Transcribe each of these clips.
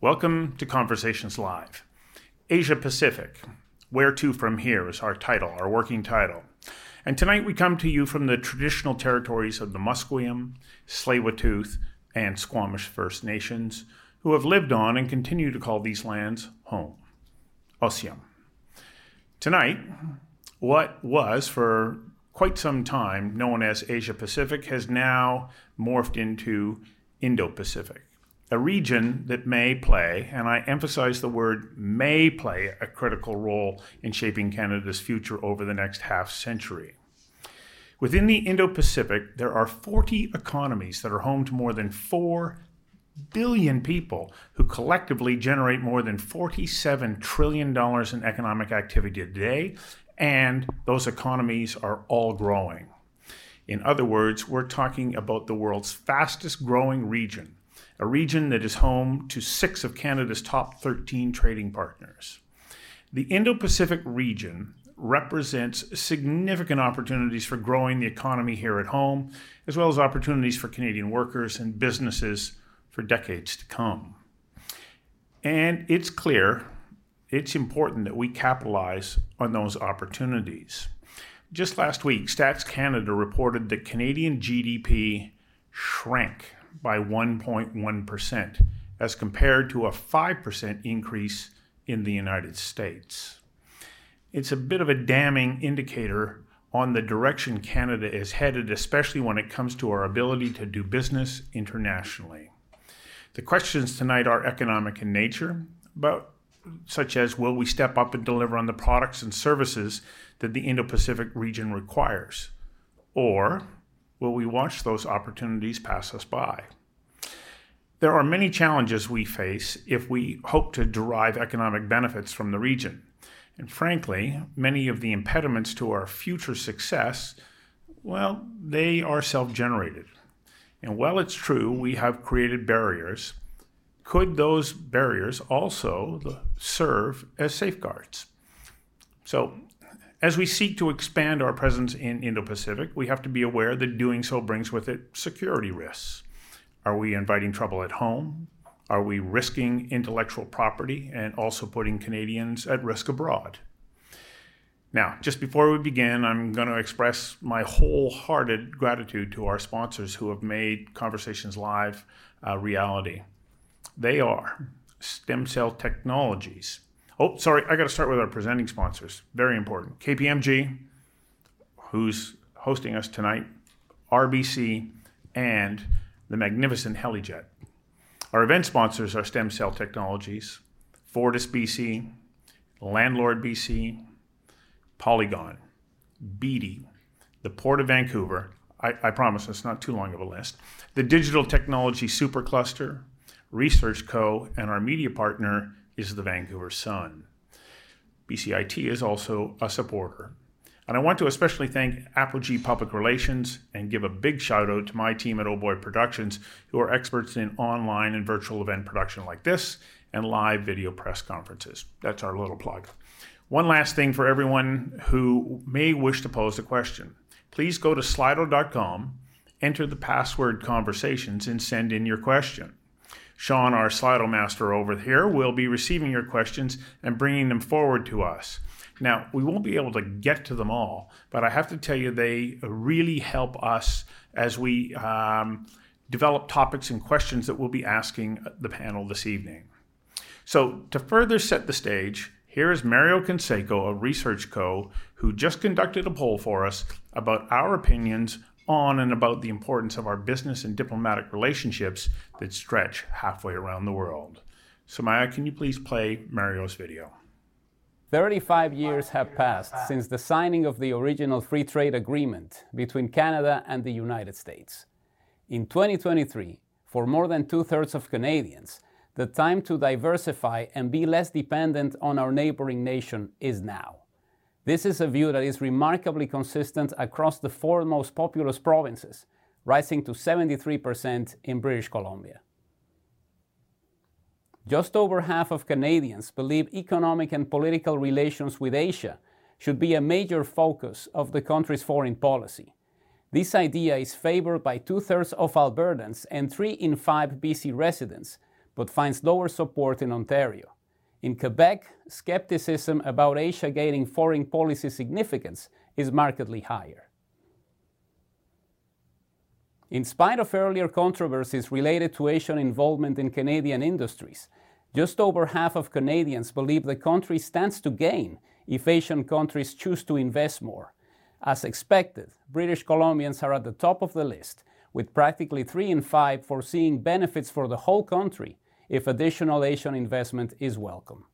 Welcome to Conversations Live. Asia Pacific, Where to From Here is our title, our working title. And tonight we come to you from the traditional territories of the Musqueam, Tsleil-Waututh, and Squamish First Nations, who have lived on and continue to call these lands home. Ossium. Tonight, what was for quite some time known as Asia Pacific has now morphed into Indo Pacific, a region that may play, and I emphasize the word may play, a critical role in shaping Canada's future over the next half century. Within the Indo Pacific, there are 40 economies that are home to more than 4 billion people who collectively generate more than $47 trillion in economic activity today, and those economies are all growing. In other words, we're talking about the world's fastest growing region, a region that is home to six of Canada's top 13 trading partners. The Indo Pacific region represents significant opportunities for growing the economy here at home, as well as opportunities for Canadian workers and businesses for decades to come. And it's clear it's important that we capitalize on those opportunities. Just last week, Stats Canada reported that Canadian GDP shrank by 1.1% as compared to a 5% increase in the United States. It's a bit of a damning indicator on the direction Canada is headed, especially when it comes to our ability to do business internationally. The questions tonight are economic in nature, but such as will we step up and deliver on the products and services that the Indo Pacific region requires? Or will we watch those opportunities pass us by? There are many challenges we face if we hope to derive economic benefits from the region. And frankly, many of the impediments to our future success, well, they are self generated. And while it's true we have created barriers, could those barriers also serve as safeguards? So, as we seek to expand our presence in Indo Pacific, we have to be aware that doing so brings with it security risks. Are we inviting trouble at home? Are we risking intellectual property and also putting Canadians at risk abroad? Now, just before we begin, I'm going to express my wholehearted gratitude to our sponsors who have made Conversations Live a reality. They are Stem Cell Technologies, Oh, sorry, I got to start with our presenting sponsors. Very important. KPMG, who's hosting us tonight, RBC, and the magnificent Helijet. Our event sponsors are Stem Cell Technologies, Fortis BC, Landlord BC, Polygon, Beedie, the Port of Vancouver. I, I promise it's not too long of a list. The Digital Technology Supercluster, Research Co., and our media partner, is the Vancouver Sun. BCIT is also a supporter. And I want to especially thank Apogee Public Relations and give a big shout out to my team at Oh Boy Productions, who are experts in online and virtual event production like this and live video press conferences. That's our little plug. One last thing for everyone who may wish to pose a question. Please go to slido.com, enter the password conversations, and send in your question. Sean, our Slido master over here, will be receiving your questions and bringing them forward to us. Now, we won't be able to get to them all, but I have to tell you, they really help us as we um, develop topics and questions that we'll be asking the panel this evening. So, to further set the stage, here is Mario Canseco of Research Co., who just conducted a poll for us about our opinions on and about the importance of our business and diplomatic relationships that stretch halfway around the world. So, Maya, can you please play Mario's video? 35 years have passed since the signing of the original free trade agreement between Canada and the United States. In 2023, for more than two thirds of Canadians, the time to diversify and be less dependent on our neighboring nation is now. This is a view that is remarkably consistent across the four most populous provinces, rising to 73% in British Columbia. Just over half of Canadians believe economic and political relations with Asia should be a major focus of the country's foreign policy. This idea is favored by two thirds of Albertans and three in five BC residents, but finds lower support in Ontario. In Quebec, skepticism about Asia gaining foreign policy significance is markedly higher. In spite of earlier controversies related to Asian involvement in Canadian industries, just over half of Canadians believe the country stands to gain if Asian countries choose to invest more. As expected, British Columbians are at the top of the list, with practically three in five foreseeing benefits for the whole country if additional Asian investment is welcome.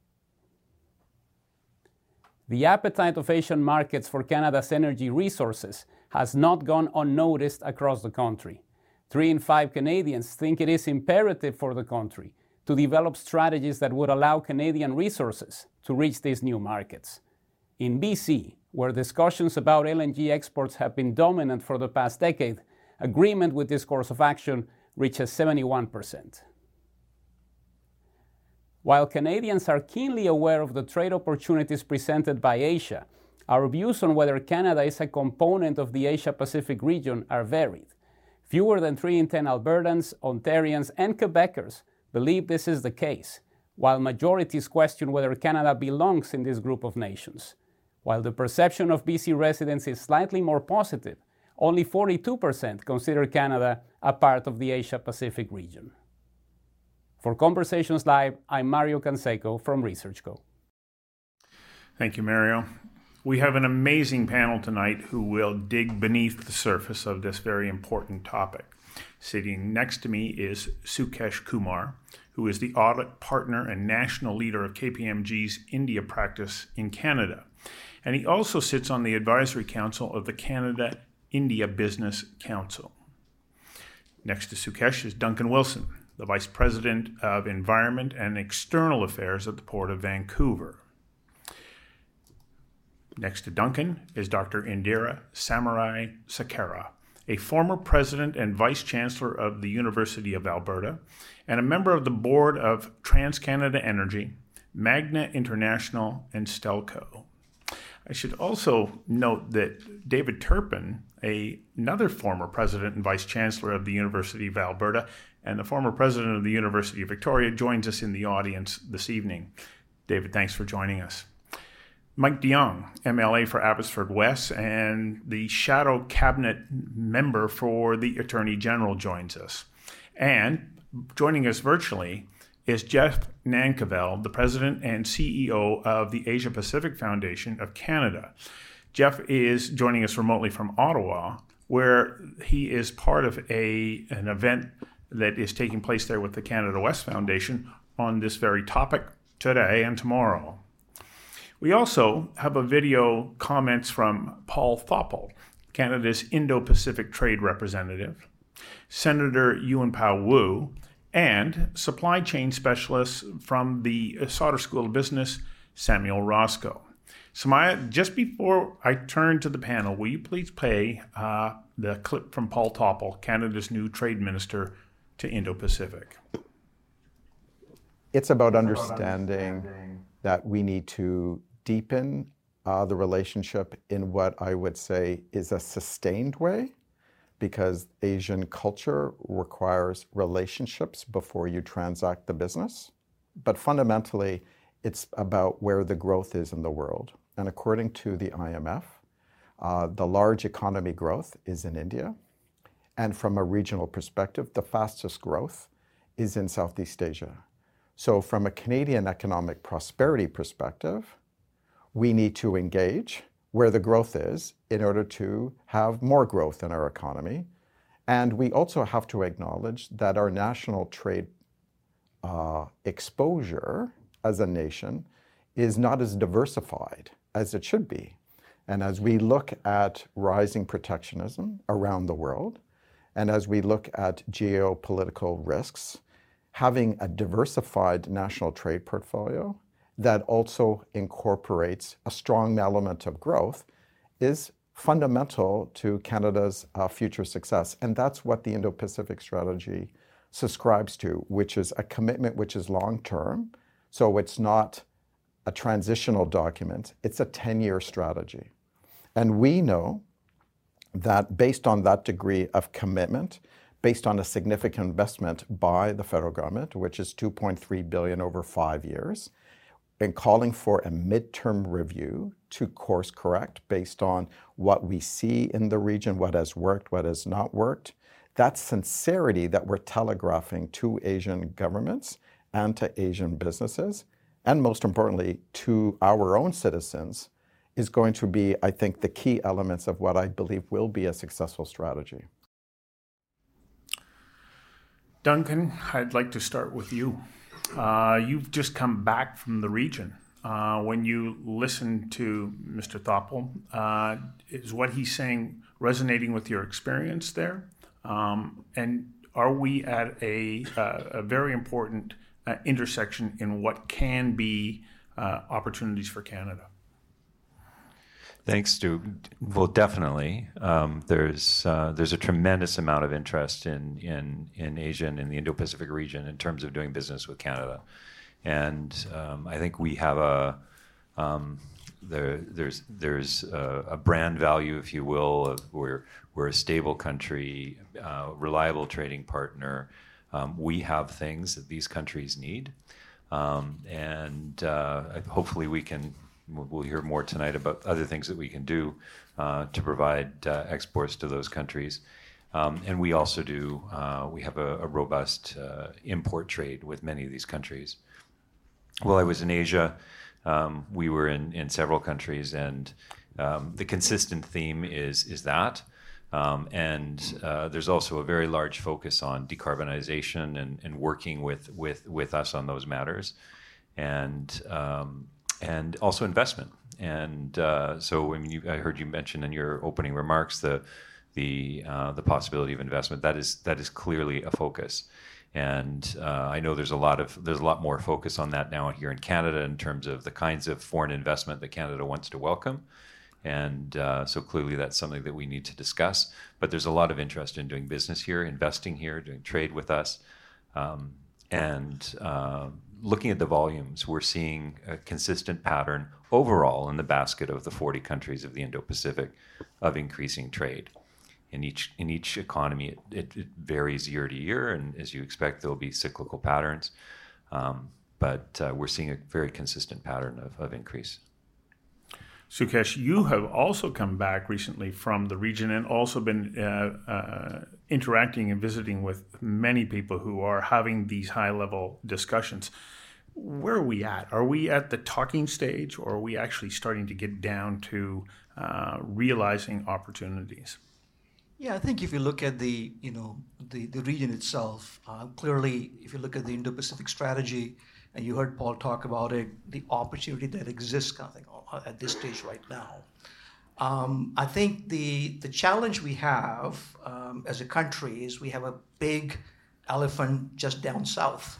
The appetite of Asian markets for Canada's energy resources has not gone unnoticed across the country. Three in five Canadians think it is imperative for the country to develop strategies that would allow Canadian resources to reach these new markets. In BC, where discussions about LNG exports have been dominant for the past decade, agreement with this course of action reaches 71%. While Canadians are keenly aware of the trade opportunities presented by Asia, our views on whether Canada is a component of the Asia Pacific region are varied. Fewer than 3 in 10 Albertans, Ontarians, and Quebecers believe this is the case, while majorities question whether Canada belongs in this group of nations. While the perception of BC residents is slightly more positive, only 42% consider Canada a part of the Asia Pacific region. For Conversations Live, I'm Mario Canseco from Research Co. Thank you, Mario. We have an amazing panel tonight who will dig beneath the surface of this very important topic. Sitting next to me is Sukesh Kumar, who is the audit partner and national leader of KPMG's India practice in Canada. And he also sits on the advisory council of the Canada India Business Council. Next to Sukesh is Duncan Wilson, the Vice President of Environment and External Affairs at the Port of Vancouver. Next to Duncan is Dr. Indira Samurai Sakara, a former president and vice chancellor of the University of Alberta, and a member of the board of TransCanada Energy, Magna International, and Stelco. I should also note that David Turpin, a, another former president and vice chancellor of the University of Alberta, and the former president of the University of Victoria, joins us in the audience this evening. David, thanks for joining us. Mike de Jong, MLA for Abbotsford West, and the shadow cabinet member for the Attorney General joins us. And joining us virtually is Jeff Nankivell, the president and CEO of the Asia Pacific Foundation of Canada. Jeff is joining us remotely from Ottawa, where he is part of a an event that is taking place there with the Canada West Foundation on this very topic today and tomorrow. We also have a video comments from Paul Thoppil, Canada's Indo Pacific Trade Representative, Senator Yuen Pau Woo, and supply chain specialist from the Sauder School of Business, Samuel Roscoe. Samaya, just before I turn to the panel, will you please play uh, the clip from Paul Thoppil, Canada's new trade minister to Indo Pacific? It's about understanding that we need to deepen uh, the relationship in what I would say is a sustained way because Asian culture requires relationships before you transact the business. But fundamentally, it's about where the growth is in the world. And according to the IMF, uh, the large economy growth is in India. And from a regional perspective, the fastest growth is in Southeast Asia. So, from a Canadian economic prosperity perspective, we need to engage where the growth is in order to have more growth in our economy. And we also have to acknowledge that our national trade uh, exposure as a nation is not as diversified as it should be. And as we look at rising protectionism around the world, and as we look at geopolitical risks, having a diversified national trade portfolio that also incorporates a strong element of growth is fundamental to Canada's uh, future success. And that's what the Indo Pacific strategy subscribes to, which is a commitment which is long term. So it's not a transitional document, it's a 10 year strategy. And we know that based on that degree of commitment, based on a significant investment by the federal government, which is 2.3 billion over five years, and calling for a midterm review to course correct based on what we see in the region, what has worked, what has not worked. That sincerity that we're telegraphing to Asian governments and to Asian businesses, and most importantly, to our own citizens, is going to be, I think, the key elements of what I believe will be a successful strategy. Duncan, I'd like to start with you. Uh, you've just come back from the region. Uh, when you listen to Mr. Thoppil, uh, is what he's saying resonating with your experience there? Um, and are we at a, uh, a very important uh, intersection in what can be uh, opportunities for Canada? Thanks, Stu. Well, definitely. Um, there's uh, there's a tremendous amount of interest in in in Asia and in the Indo-Pacific region in terms of doing business with Canada, and um, I think we have a um, there, there's there's a, a, brand value, if you will, of we're we're a stable country, uh, reliable trading partner. Um, we have things that these countries need, um, and uh, hopefully we can We'll hear more tonight about other things that we can do uh, to provide uh, exports to those countries. Um, and we also do, uh, we have a, a robust uh, import trade with many of these countries. While I was in Asia, um, we were in, in several countries, and um, the consistent theme is, is that. Um, and uh, there's also a very large focus on decarbonization and, and working with, with, with us on those matters. And um, and also investment. And uh, so, I mean, you, I heard you mention in your opening remarks the the uh, the possibility of investment. That is that is clearly a focus. And uh, I know there's a lot of there's a lot more focus on that now here in Canada in terms of the kinds of foreign investment that Canada wants to welcome. And uh, so clearly that's something that we need to discuss. But there's a lot of interest in doing business here, investing here, doing trade with us. Um, and uh, looking at the volumes, we're seeing a consistent pattern overall in the basket of the 40 countries of the Indo-Pacific of increasing trade. In each in each economy, it, it, it varies year to year, and as you expect, there will be cyclical patterns. Um, but uh, we're seeing a very consistent pattern of, of increase. Sukesh, you have also come back recently from the region and also been uh, uh, interacting and visiting with many people who are having these high level discussions. Where are we at? Are we at the talking stage or are we actually starting to get down to uh, realizing opportunities? Yeah, I think if you look at the you know the, the region itself, uh, clearly if you look at the Indo-Pacific strategy, and you heard Paul talk about it, the opportunity that exists kind of thing, uh, at this stage right now. Um, I think the the challenge we have um, as a country is we have a big elephant just down south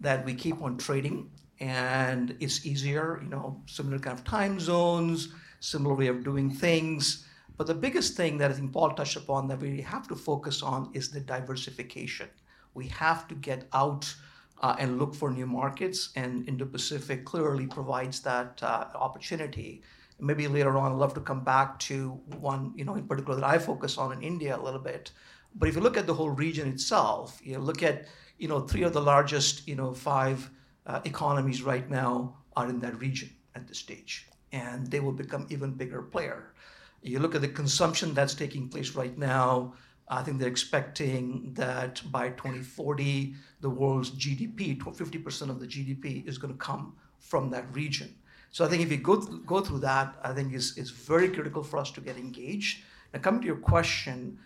that we keep on trading, and it's easier, you know, similar kind of time zones, similar way of doing things. But the biggest thing that I think Paul touched upon that we have to focus on is the diversification. We have to get out uh, and look for new markets, and Indo-Pacific clearly provides that uh, opportunity. Maybe later on, I'd love to come back to one, you know, in particular that I focus on in India a little bit. But if you look at the whole region itself, you look at, you know, three of the largest, you know, five uh, economies right now are in that region at this stage, and they will become even bigger player. You look at the consumption that's taking place right now. I think they're expecting that by 2040, the world's GDP, 50% of the GDP, is going to come from that region. So I think if you go, th- go through that, I think it's, it's very critical for us to get engaged. Now, coming to your question,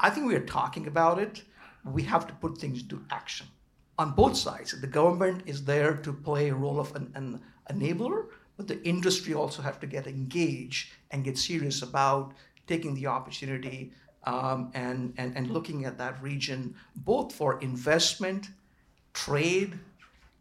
I think we are talking about it. We have to put things into action on both sides. The government is there to play a role of an, an enabler, but the industry also have to get engaged and get serious about taking the opportunity um, and, and, and looking at that region both for investment, trade,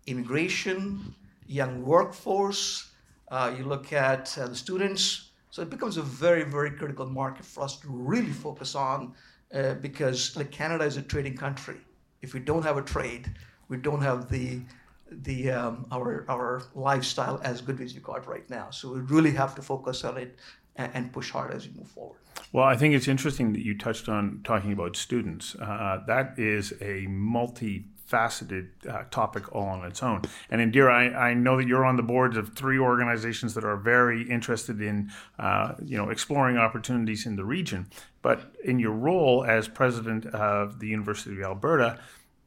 immigration, young workforce. Uh, you look at uh, the students. So it becomes a very, very critical market for us to really focus on uh, because like Canada is a trading country. If we don't have a trade, we don't have the the um, our our lifestyle as good as you got right now. So we really have to focus on it and, and push hard as we move forward. Well, I think it's interesting that you touched on talking about students. Uh, that is a multi faceted uh, topic all on its own. And Indira, I, I, know that you're on the boards of three organizations that are very interested in, uh, you know, exploring opportunities in the region. But in your role as president of the University of Alberta,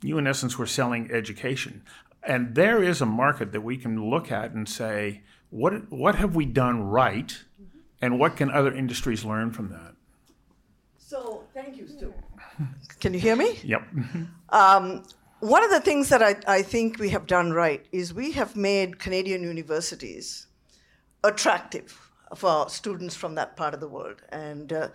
you in essence were selling education. And there is a market that we can look at and say, what what have we done right, and what can other industries learn from that? So thank you, Stu. Can you hear me? Yep. Um, one of the things that I, I think we have done right is we have made Canadian universities attractive for students from that part of the world. And uh,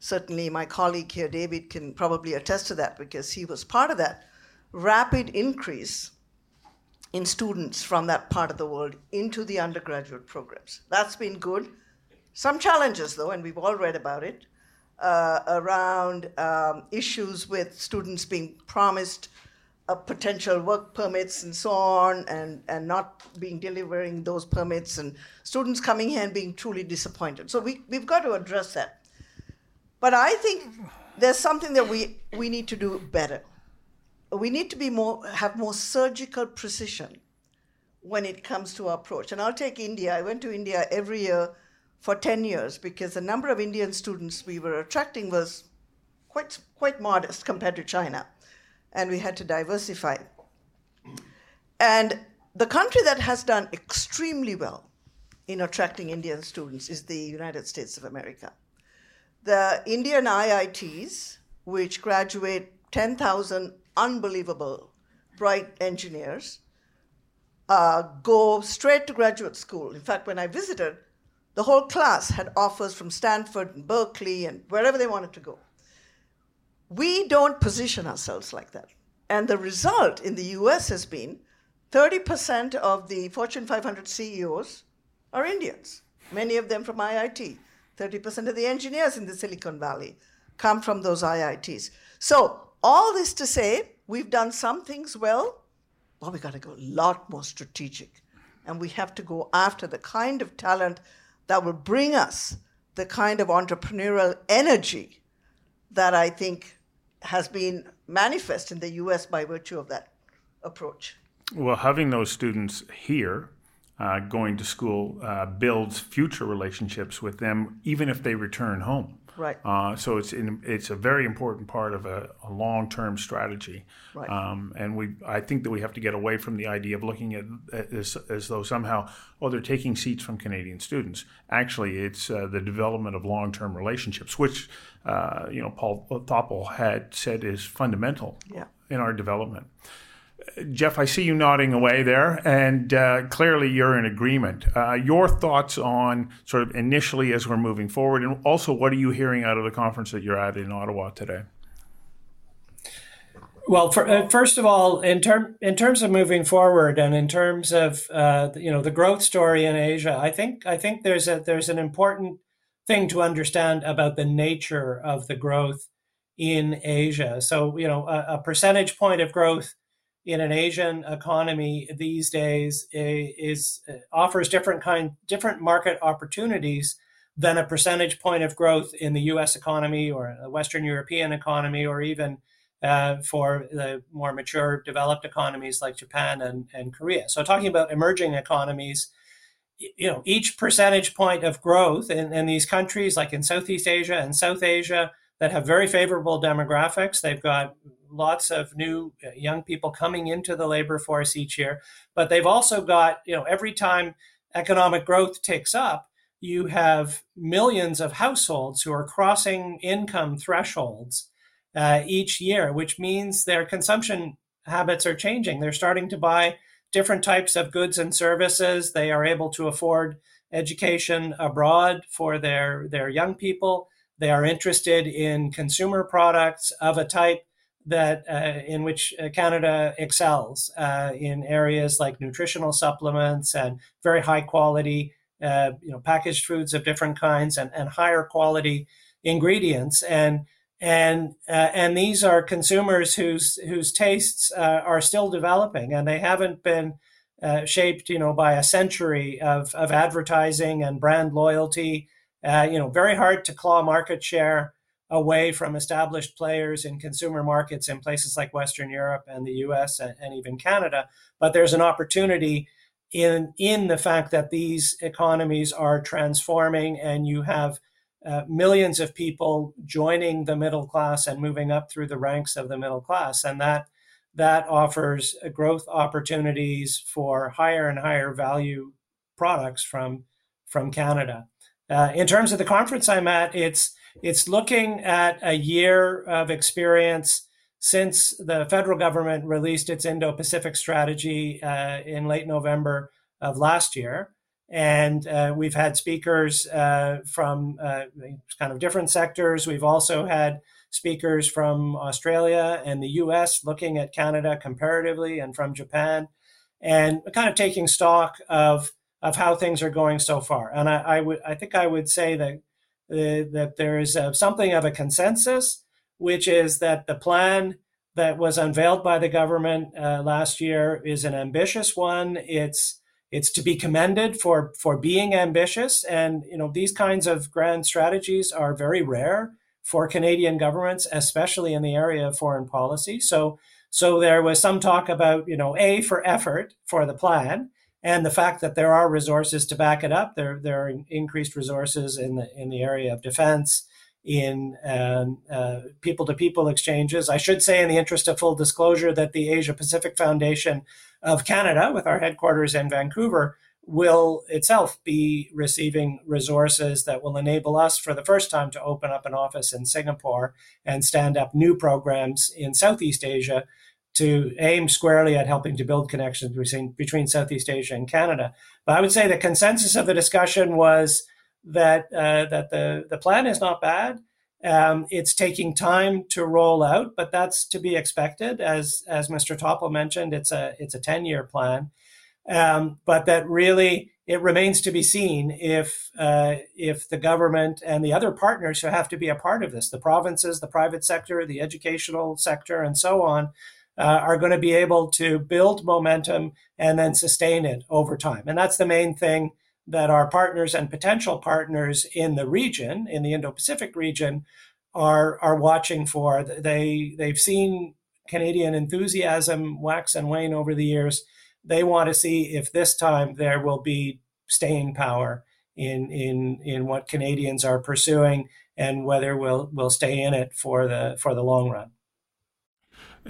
certainly my colleague here, David, can probably attest to that because he was part of that rapid increase in students from that part of the world into the undergraduate programs. That's been good. Some challenges, though, and we've all read about it, uh, around um, issues with students being promised uh, potential work permits and so on, and, and not being delivering those permits, and students coming here and being truly disappointed. So we, we've got to address that. But I think there's something that we, we need to do better. We need to be more have more surgical precision when it comes to our approach. And I'll take India. I went to India every year for 10 years because the number of Indian students we were attracting was quite, quite modest compared to China and we had to diversify. And the country that has done extremely well in attracting Indian students is the United States of America. The Indian IITs, which graduate 10,000 unbelievable, bright engineers, uh, go straight to graduate school. In fact, when I visited, the whole class had offers from Stanford and Berkeley and wherever they wanted to go. We don't position ourselves like that. And the result in the US has been 30% of the Fortune 500 CEOs are Indians, many of them from IIT. 30% of the engineers in the Silicon Valley come from those IITs. So, all this to say, we've done some things well, but we've got to go a lot more strategic. And we have to go after the kind of talent that will bring us the kind of entrepreneurial energy that I think has been manifest in the US by virtue of that approach. Well, having those students here uh, going to school uh, builds future relationships with them, even if they return home. Right. Uh, so it's in, it's a very important part of a, a long term strategy. Right. Um, and we I think that we have to get away from the idea of looking at as, as though somehow oh they're taking seats from Canadian students. Actually, it's uh, the development of long term relationships, which uh, you know Paul Thoppil had said is fundamental yeah. in our development. Jeff, I see you nodding away there, and uh, clearly you're in agreement. Uh, your thoughts on sort of initially as we're moving forward, and also what are you hearing out of the conference that you're at in Ottawa today? Well, for, uh, first of all, in term in terms of moving forward, and in terms of uh, you know the growth story in Asia, I think I think there's a there's an important thing to understand about the nature of the growth in Asia. So you know a, a percentage point of growth in an Asian economy these days is, is offers different kind different market opportunities than a percentage point of growth in the U.S. economy or a Western European economy or even uh, for the more mature developed economies like Japan and, and Korea. So talking about emerging economies, you know, each percentage point of growth in, in these countries like in Southeast Asia and South Asia that have very favorable demographics. They've got lots of new uh, young people coming into the labor force each year, but they've also got, you know, every time economic growth takes up, you have millions of households who are crossing income thresholds uh, each year, which means their consumption habits are changing. They're starting to buy different types of goods and services. They are able to afford education abroad for their, their young people. They are interested in consumer products of a type that uh, in which uh, Canada excels uh, in areas like nutritional supplements and very high quality, uh, you know, packaged foods of different kinds and, and higher quality ingredients. And and uh, and these are consumers whose whose tastes uh, are still developing, and they haven't been shaped, you know, by a century of of advertising and brand loyalty Uh, you know, very hard to claw market share away from established players in consumer markets in places like Western Europe and the US and, and, even Canada. But there's an opportunity in, in the fact that these economies are transforming and you have uh, millions of people joining the middle class and moving up through the ranks of the middle class. And that, that offers growth opportunities for higher and higher value products from, from Canada. Uh, in terms of the conference I'm at, it's it's looking at a year of experience since the federal government released its Indo Pacific strategy uh, in late November of last year. And uh, we've had speakers uh, from uh, kind of different sectors. We've also had speakers from Australia and the US looking at Canada comparatively and from Japan and kind of taking stock of, of how things are going so far. And I, I would I think I would say that uh, that there is uh, something of a consensus, which is that the plan that was unveiled by the government uh, last year is an ambitious one. It's it's to be commended for for being ambitious, and you know these kinds of grand strategies are very rare for Canadian governments, especially in the area of foreign policy. So so there was some talk about you know a for effort for the plan, and the fact that there are resources to back it up. There, there are increased resources in the in the area of defense, in people to people exchanges. I should say, in the interest of full disclosure, that the Asia Pacific Foundation of Canada, with our headquarters in Vancouver, will itself be receiving resources that will enable us for the first time to open up an office in Singapore and stand up new programs in Southeast Asia to aim squarely at helping to build connections between, between Southeast Asia and Canada. But I would say the consensus of the discussion was that uh, that the, the plan is not bad. Um, it's taking time to roll out, but that's to be expected. As as Mr. Thoppil mentioned, it's a it's a ten year plan, um, but that really it remains to be seen if uh, if the government and the other partners who have to be a part of this, the provinces, the private sector, the educational sector, and so on, uh, are going to be able to build momentum and then sustain it over time. And that's the main thing that our partners and potential partners in the region, in the Indo-Pacific region, are are watching for. They they've seen Canadian enthusiasm wax and wane over the years. They want to see if this time there will be staying power in in in what Canadians are pursuing and whether we'll we'll stay in it for the for the long run.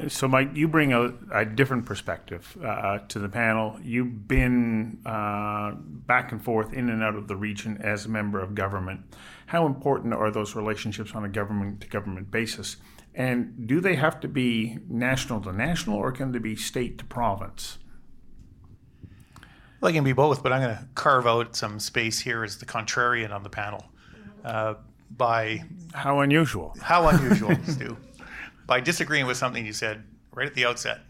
So, Mike, you bring a, a different perspective uh, to the panel. You've been uh, back and forth in and out of the region as a member of government. How important are those relationships on a government to government basis? And do they have to be national to national or can they be state to province? Well, they can be both, but I'm going to carve out some space here as the contrarian on the panel. Uh, by how unusual? How unusual, Stu by disagreeing with something you said right at the outset.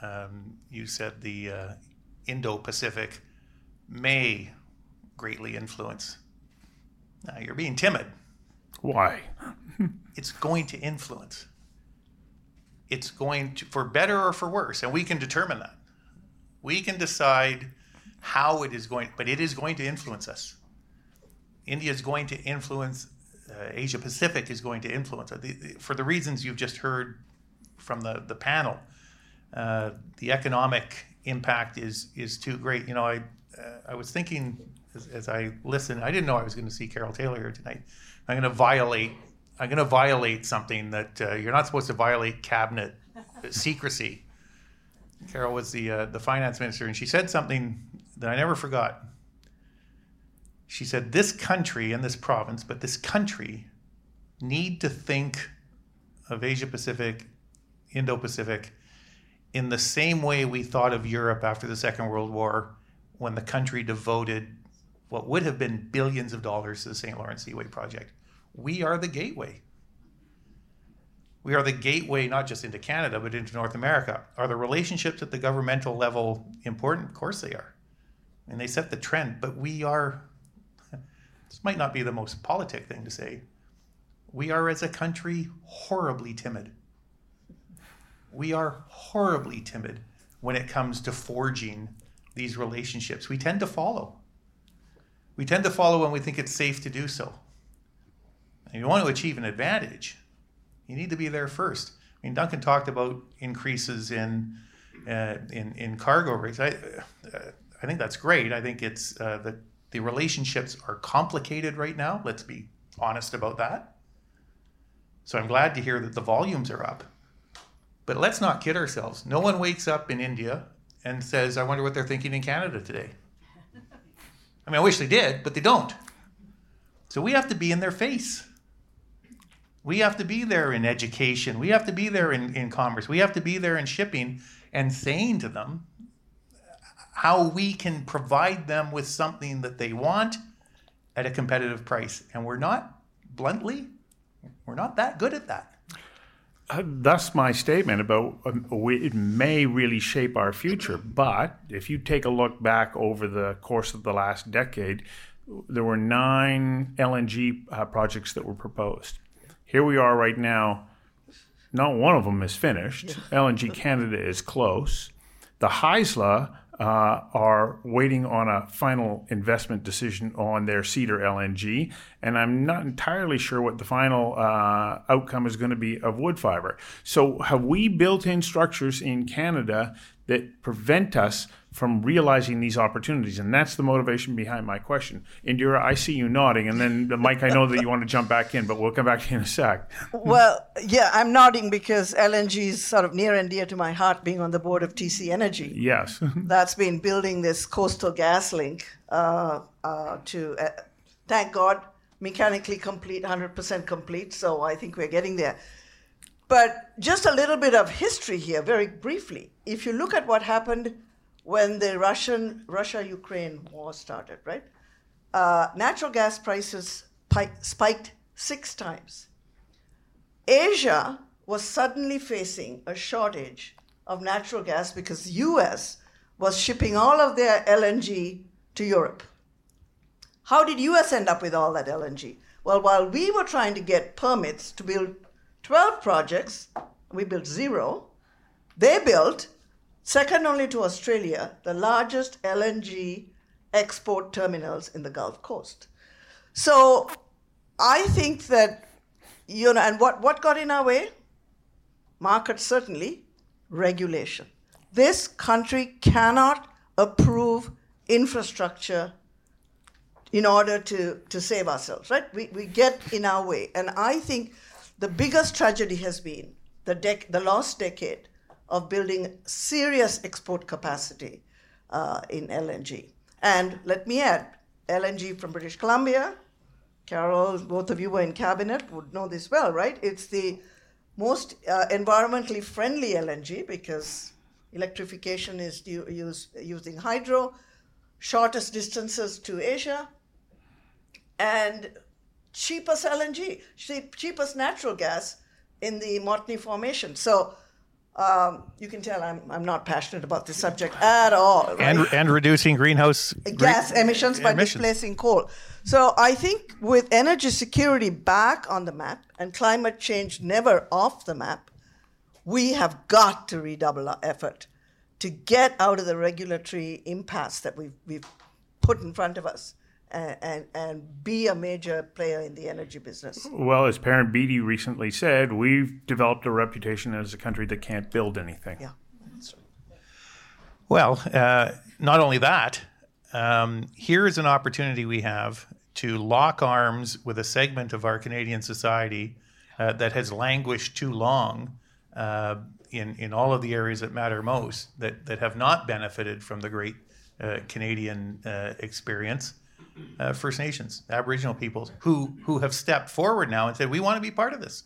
Um, you said the uh, Indo Pacific may greatly influence. Now, you're being timid. Why? it's going to influence. It's going to, for better or for worse, and we can determine that. We can decide how it is going, but it is going to influence us. India is going to influence Asia Pacific is going to influence it. For the reasons you've just heard from the, the panel, uh, the economic impact is is too great. You know, I uh, I was thinking as, as, I listened, I didn't know I was going to see Carol Taylor here tonight. I'm going to violate. I'm going to violate something that uh, you're not supposed to violate cabinet secrecy. Carol was the uh, the finance minister, and she said something that I never forgot she said, This country and this province, but this country need to think of Asia Pacific, Indo Pacific, in the same way we thought of Europe after the Second World War when the country devoted what would have been billions of dollars to the St. Lawrence Seaway project. We are the gateway. We are the gateway not just into Canada, but into North America. Are the relationships at the governmental level important? Of course they are. And they set the trend, but we are this might not be the most politic thing to say. We are, as a country, horribly timid. We are horribly timid when it comes to forging these relationships. We tend to follow. We tend to follow when we think it's safe to do so. You want to achieve an advantage, you need to be there first. I mean, Duncan talked about increases in uh, in in cargo rates. I uh, I think that's great. I think it's uh, the the relationships are complicated right now. Let's be honest about that. So I'm glad to hear that the volumes are up. But let's not kid ourselves. No one wakes up in India and says, "I wonder what they're thinking in Canada today." I mean, I wish they did, but they don't. So we have to be in their face. We have to be there in education. We have to be there in, in commerce. We have to be there in shipping and saying to them how we can provide them with something that they want at a competitive price. And we're not, bluntly, we're not that good at that. Uh, thus my statement about um, it may really shape our future. But if you take a look back over the course of the last decade, there were nine LNG uh, projects that were proposed. Here we are right now. Not one of them is finished. LNG Canada is close. The Haisla uh, are waiting on a final investment decision on their Cedar LNG, and I'm not entirely sure what the final uh, outcome is going to be of Woodfibre. So, have we built in structures in Canada that prevent us from realizing these opportunities? And that's the motivation behind my question. Indira, I see you nodding, and then Mike, I know that you want to jump back in, but we'll come back to you in a sec. Well, yeah, I'm nodding because LNG is sort of near and dear to my heart, being on the board of TC Energy. Yes. That's been building this Coastal GasLink uh, uh, to, uh, thank God, mechanically complete, 100% complete. So I think we're getting there. But just a little bit of history here, very briefly. If you look at what happened when the Russian Russia Ukraine war started, right? Uh, natural gas prices pi- spiked six times. Asia was suddenly facing a shortage of natural gas because the US was shipping all of their LNG to Europe. How did US end up with all that LNG? Well, while we were trying to get permits to build 12 projects, we built zero. They built, second only to Australia, the largest LNG export terminals in the Gulf Coast. So I think that, you know, and what, what got in our way? Market certainly, regulation. This country cannot approve infrastructure in order to, to save ourselves, right? We, we get in our way. And I think the biggest tragedy has been the, dec- the last decade of building serious export capacity uh, in LNG. And let me add, LNG from British Columbia, Carol, both of you were in cabinet, would know this well, right? It's the most uh, environmentally friendly LNG because electrification is u- use, using hydro, shortest distances to Asia, and cheapest LNG, cheapest natural gas in the Montney Formation. So um, you can tell I'm, I'm not passionate about this subject at all. Right? And, and reducing greenhouse gas emissions by emissions. displacing coal. So I think with energy security back on the map and climate change never off the map, we have got to redouble our effort to get out of the regulatory impasse that we've, we've put in front of us and, and, and be a major player in the energy business. Well, as Perrin Beatty recently said, we've developed a reputation as a country that can't build anything. Yeah. Right. Well, uh, not only that, um, here is an opportunity we have to lock arms with a segment of our Canadian society uh, that has languished too long uh, in, in all of the areas that matter most, that, that have not benefited from the great uh, Canadian uh, experience. Uh, First Nations, Aboriginal peoples, who, who have stepped forward now and said, we want to be part of this.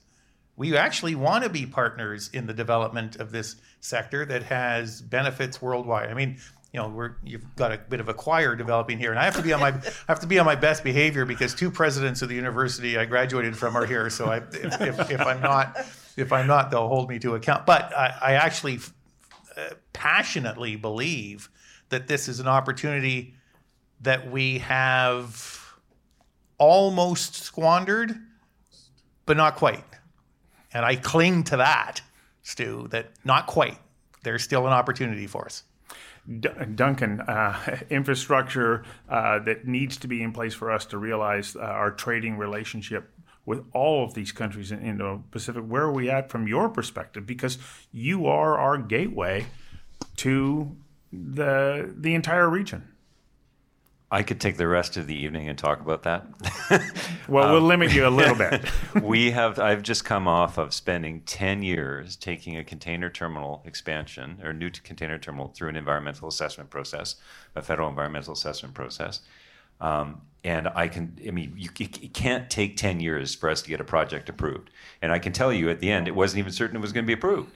We actually want to be partners in the development of this sector that has benefits worldwide. I mean, you know, we're you've got a bit of a choir developing here, and I have to be on my I have to be on my best behavior because two presidents of the university I graduated from are here. So I, if, if, if I'm not if I'm not, they'll hold me to account. But I, I actually uh, passionately believe that this is an opportunity that we have almost squandered, but not quite. And I cling to that, Stu, that not quite. There's still an opportunity for us. D- Duncan, uh, infrastructure uh, that needs to be in place for us to realize uh, our trading relationship with all of these countries in Indo-Pacific. Where are we at from your perspective? Because you are our gateway to the the entire region. I could take the rest of the evening and talk about that. well, we'll limit you a little bit. we have. I've just come off of spending ten years taking a container terminal expansion or new container terminal through an environmental assessment process, a federal environmental assessment process. Um, and I can, I mean, you, it can't take 10 years for us to get a project approved. And I can tell you at the end, it wasn't even certain it was going to be approved.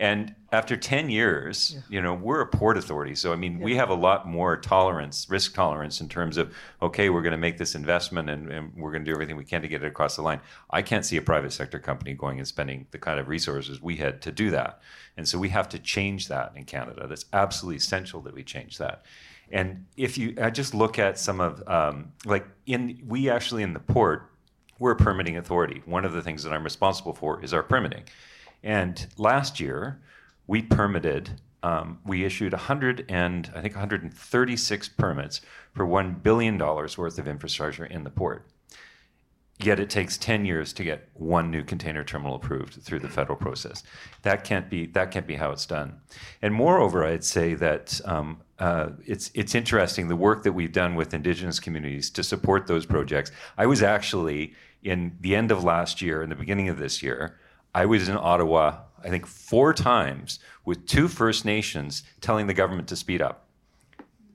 And after 10 years, yeah. you know, we're a port authority. So, I mean, yeah. we have a lot more tolerance, risk tolerance in terms of, okay, we're going to make this investment and, and, we're going to do everything we can to get it across the line. I can't see a private sector company going and spending the kind of resources we had to do that. And so we have to change that in Canada. That's absolutely essential that we change that. And if you I just look at some of, um, like, in we actually in the port, we're a permitting authority. One of the things that I'm responsible for is our permitting. And last year, we permitted, um, we issued 100 and I think 136 permits for $1 billion worth of infrastructure in the port. Yet it takes 10 years to get one new container terminal approved through the federal process. That can't be, that can't be how it's done. And moreover, I'd say that um, uh, it's, it's interesting the work that we've done with Indigenous communities to support those projects. I was actually in the end of last year and the beginning of this year, I was in Ottawa, I think four times with two First Nations telling the government to speed up.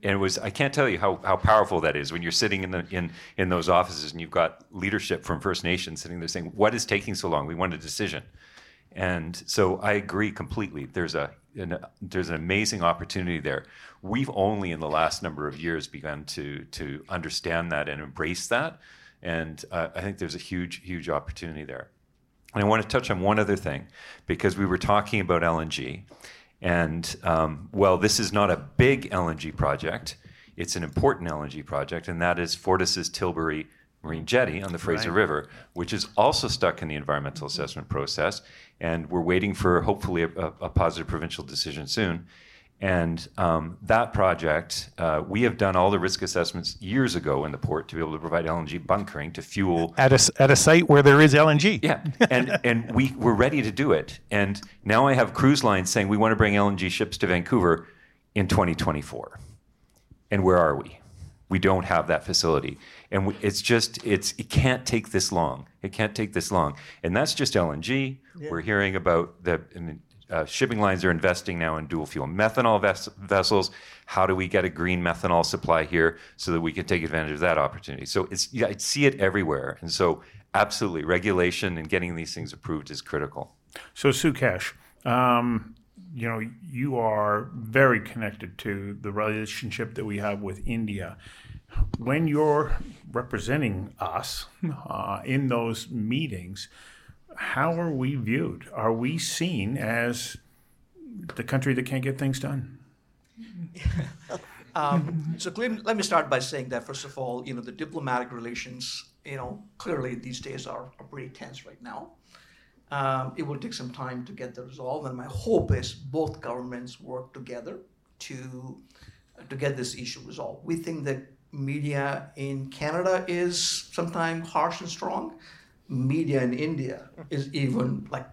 And it was I can't tell you how, how powerful that is when you're sitting in the in, in those offices and you've got leadership from First Nations sitting there saying, What is taking so long? We want a decision. And so I agree completely. There's a an, there's an amazing opportunity there. We've only in the last number of years begun to to understand that and embrace that, and uh, I think there's a huge huge opportunity there. And I want to touch on one other thing because we were talking about LNG. And um, well, this is not a big LNG project, it's an important LNG project, and that is Fortis's Tilbury Marine Jetty on the Fraser right. River, which is also stuck in the environmental assessment process. And we're waiting for hopefully a, a positive provincial decision soon. And um, that project, uh, we have done all the risk assessments years ago in the port to be able to provide LNG bunkering to fuel at a, at a site where there is LNG. Yeah, and and we we're ready to do it. And now I have cruise lines saying we want to bring LNG ships to Vancouver in 2024. And where are we? We don't have that facility, and we, it's just it's it can't take this long. It can't take this long, and that's just LNG. Yeah. We're hearing about the. I mean, uh, shipping lines are investing now in dual fuel methanol ves- vessels. How do we get a green methanol supply here so that we can take advantage of that opportunity? So it's yeah, I see it everywhere, and so absolutely regulation and getting these things approved is critical. So Sukesh, um, you know you are very connected to the relationship that we have with India. When you're representing us uh, in those meetings, how are we viewed? Are we seen as the country that can't get things done? um, so let me start by saying that first of all, you know, the diplomatic relations, you know, clearly these days are, are pretty tense right now. Um, it will take some time to get the resolve, and my hope is both governments work together to to get this issue resolved. We think that media in Canada is sometimes harsh and strong media in India is even like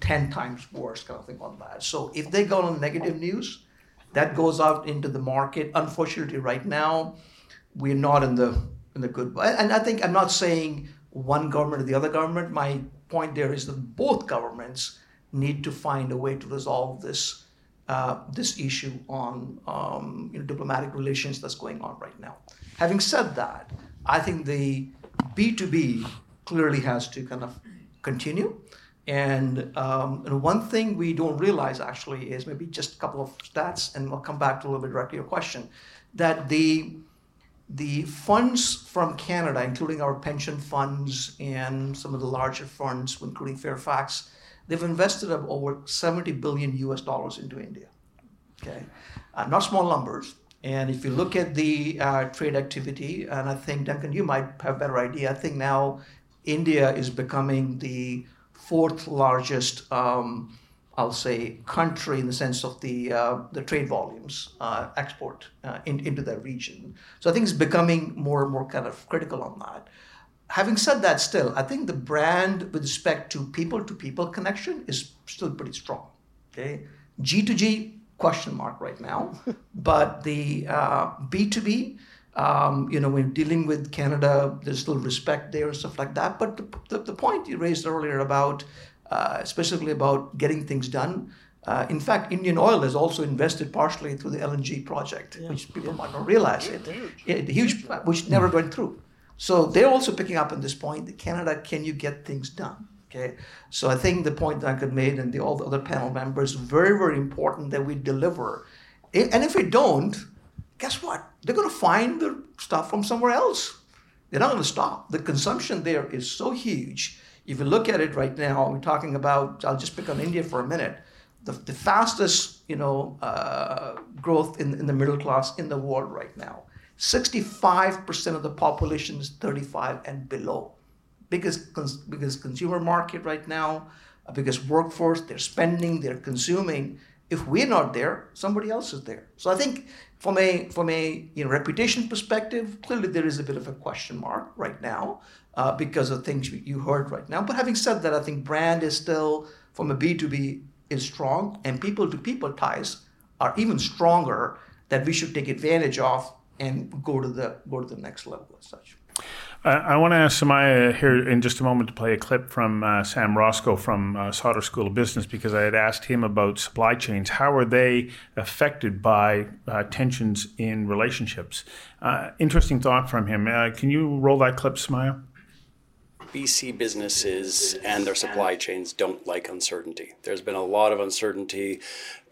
10 times worse kind of thing on that. So if they go on negative news, that goes out into the market. Unfortunately, right now, we're not in the in the good. And I think I'm not saying one government or the other government. My point there is that both governments need to find a way to resolve this uh, this issue on um, you know, diplomatic relations that's going on right now. Having said that, I think the B2B clearly has to kind of continue. And, um, and one thing we don't realize actually is maybe just a couple of stats, and I'll come back to a little bit directly your question, that the the funds from Canada, including our pension funds and some of the larger funds, including Fairfax, they've invested over 70 billion US dollars into India. Okay, uh, not small numbers. And if you look at the uh, trade activity, and I think Duncan, you might have a better idea. I think now India is becoming the fourth largest, um, I'll say, country in the sense of the uh, the trade volumes uh, export uh, in, into that region. So I think it's becoming more and more kind of critical on that. having said that, still, I think the brand with respect to people to people connection is still pretty strong. Okay, G to G question mark right now, but the uh, B two B. Um, you know, when dealing with Canada, there's still respect there and stuff like that. But the, the, the point you raised earlier about, uh, specifically about getting things done, uh, in fact, Indian Oil has also invested partially through the LNG project, yeah. which people yeah. might not realize. Yeah, it, it, huge, which never went through. So they're also picking up on this point that Canada, can you get things done? Okay, so I think the point Duncan made and the, all the other panel members very, very important that we deliver. And if we don't, guess what? They're going to find the stuff from somewhere else. They're not going to stop. The consumption there is so huge. If you look at it right now, we're talking about. I'll just pick on India for a minute. The, the fastest, you know, uh, growth in, in the middle class in the world right now. 65% of the population is 35 and below. Biggest, biggest consumer market right now, biggest workforce, they're spending, they're consuming. If we're not there, somebody else is there. So I think from a from a you know, reputation perspective, clearly there is a bit of a question mark right now uh, because of things you heard right now. But having said that, I think brand is still from a B2B is strong and people to people ties are even stronger that we should take advantage of and go to the go to the next level as such. I want to ask Samaya here in just a moment to play a clip from uh, Sam Roscoe from uh, Sauder School of Business because I had asked him about supply chains. How are they affected by uh, tensions in relationships? Uh, interesting thought from him. Uh, can you roll that clip, Samaya? BC businesses and their supply chains don't like uncertainty. There's been a lot of uncertainty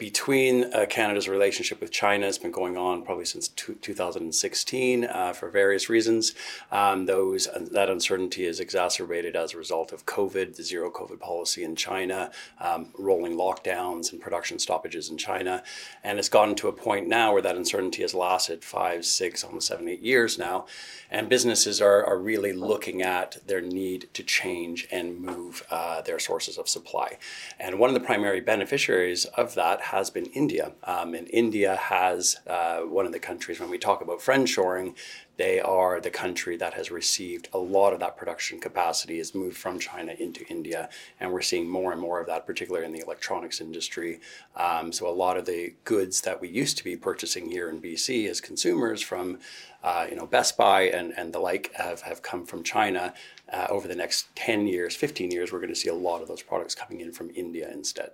between uh, Canada's relationship with China. It's been going on probably since 2016 uh, for various reasons. Um, those uh, that uncertainty is exacerbated as a result of COVID, the zero COVID policy in China, um, rolling lockdowns and production stoppages in China, and it's gotten to a point now where that uncertainty has lasted five, six, almost seven, eight years now, and businesses are, are really looking at their need to change and move uh, their sources of supply. And one of the primary beneficiaries of that has been India. Um, and India has uh, one of the countries, when we talk about friendshoring, they are the country that has received a lot of that production capacity has moved from China into India, and we're seeing more and more of that, particularly in the electronics industry. Um, so a lot of the goods that we used to be purchasing here in BC as consumers from, uh, you know, Best Buy and, and the like have, have come from China. Uh, over the next 10 years, 15 years, we're going to see a lot of those products coming in from India instead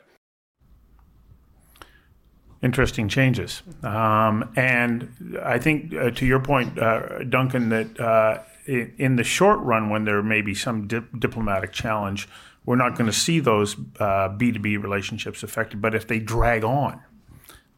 interesting changes. Um, and I think, uh, to your point, uh, Duncan, that uh, in the short run, when there may be some diplomatic challenge, we're not going to see those B2B uh, relationships affected. But if they drag on,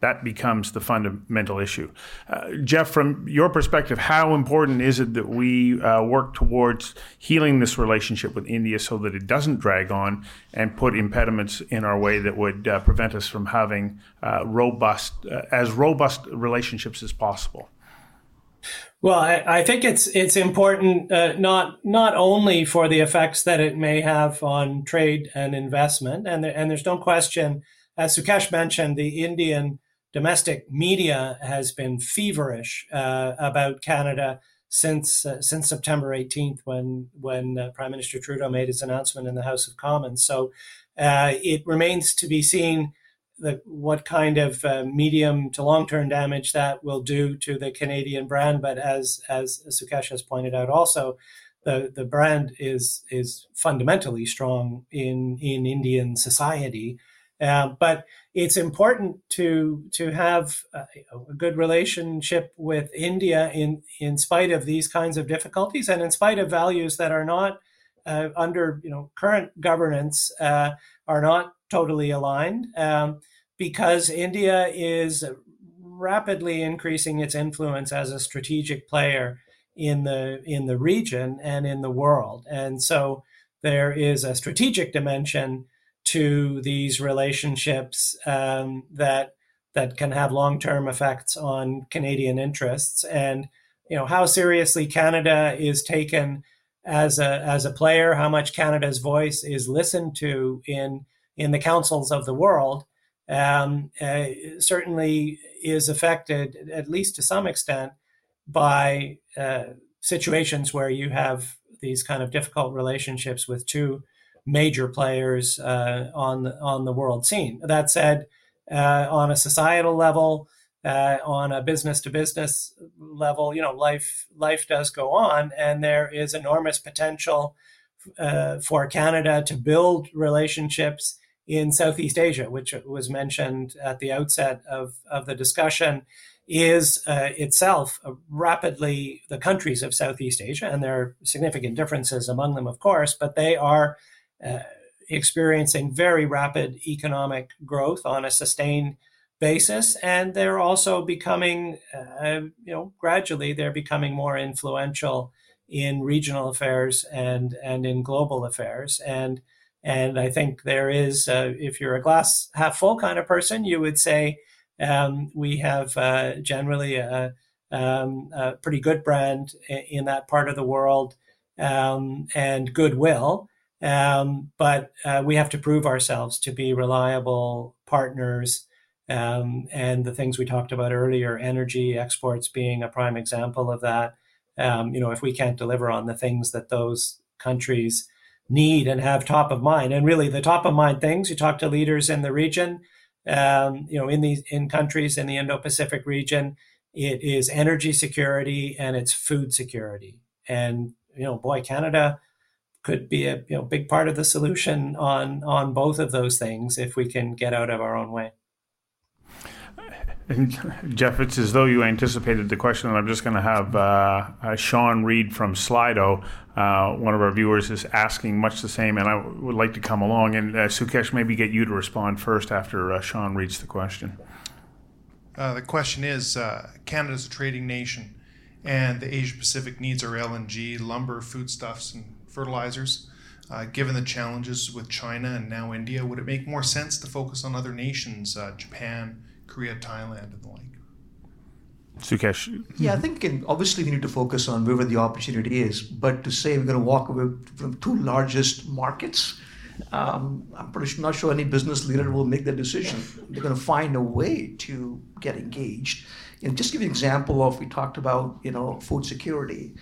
that becomes the fundamental issue. Uh, Jeff, from your perspective, how important is it that we uh, work towards healing this relationship with India so that it doesn't drag on and put impediments in our way that would uh, prevent us from having uh, robust, uh, as robust relationships as possible? Well, I, I think it's it's important uh, not not only for the effects that it may have on trade and investment, and and there's no question, as Sukesh mentioned, the Indian domestic media has been feverish uh, about Canada since uh, since September 18th, when when uh, Prime Minister Trudeau made his announcement in the House of Commons. So uh, it remains to be seen the, what kind of uh, medium to long term damage that will do to the Canadian brand. But as as Sukesh has pointed out, also the the brand is is fundamentally strong in in Indian society. Uh, but it's important to to have a, a, good relationship with India in in spite of these kinds of difficulties and in spite of values that are not uh, under you know current governance uh, are not totally aligned um, because India is rapidly increasing its influence as a strategic player in the in the region and in the world. And so there is a strategic dimension to these relationships um, that that can have long term effects on Canadian interests, and you know how seriously Canada is taken as a as a player, how much Canada's voice is listened to in in the councils of the world, um, uh, certainly is affected at least to some extent by uh, situations where you have these kind of difficult relationships with two major players uh, on the, on the world scene. That said, uh, on a societal level, uh, on a business to business level, you know, life life does go on, and there is enormous potential uh, for Canada to build relationships in Southeast Asia, which was mentioned at the outset of, of the discussion, is uh, itself rapidly the countries of Southeast Asia, and there are significant differences among them, of course, but they are uh, experiencing very rapid economic growth on a sustained basis, and they're also becoming, uh, you know, gradually they're becoming more influential in regional affairs and and in global affairs, and and I think there is, uh, if you're a glass half full kind of person, you would say um, we have uh, generally a, um, a, pretty good brand in that part of the world um, and goodwill. Um, but uh, we have to prove ourselves to be reliable partners. Um, and the things we talked about earlier, energy exports being a prime example of that. Um, you know, if we can't deliver on the things that those countries need and have top of mind. And really, the top of mind things you talk to leaders in the region, um, you know, in these in countries in the Indo-Pacific region, it is energy security and it's food security. And you know, boy, Canada could be a you know big part of the solution on on both of those things if we can get out of our own way. And Jeff, it's as though you anticipated the question, and I'm just going to have uh, uh, Sean Reed from Slido, uh, one of our viewers, is asking much the same, and I would like to come along. And uh, Sukesh, maybe get you to respond first after uh, Sean reads the question. Uh, the question is uh Canada's a trading nation, and the Asia Pacific needs our LNG, lumber, foodstuffs, and fertilizers. given the challenges with China and now India, would it make more sense to focus on other nations, Japan? Korea, Thailand, and the like. Sukesh. Yeah, I think in, obviously we need to focus on wherever the opportunity is. But to say we're going to walk away from two largest markets, um, I'm pretty not sure any business leader will make that decision. They're going to find a way to get engaged. And just give you an example of we talked about you know food security.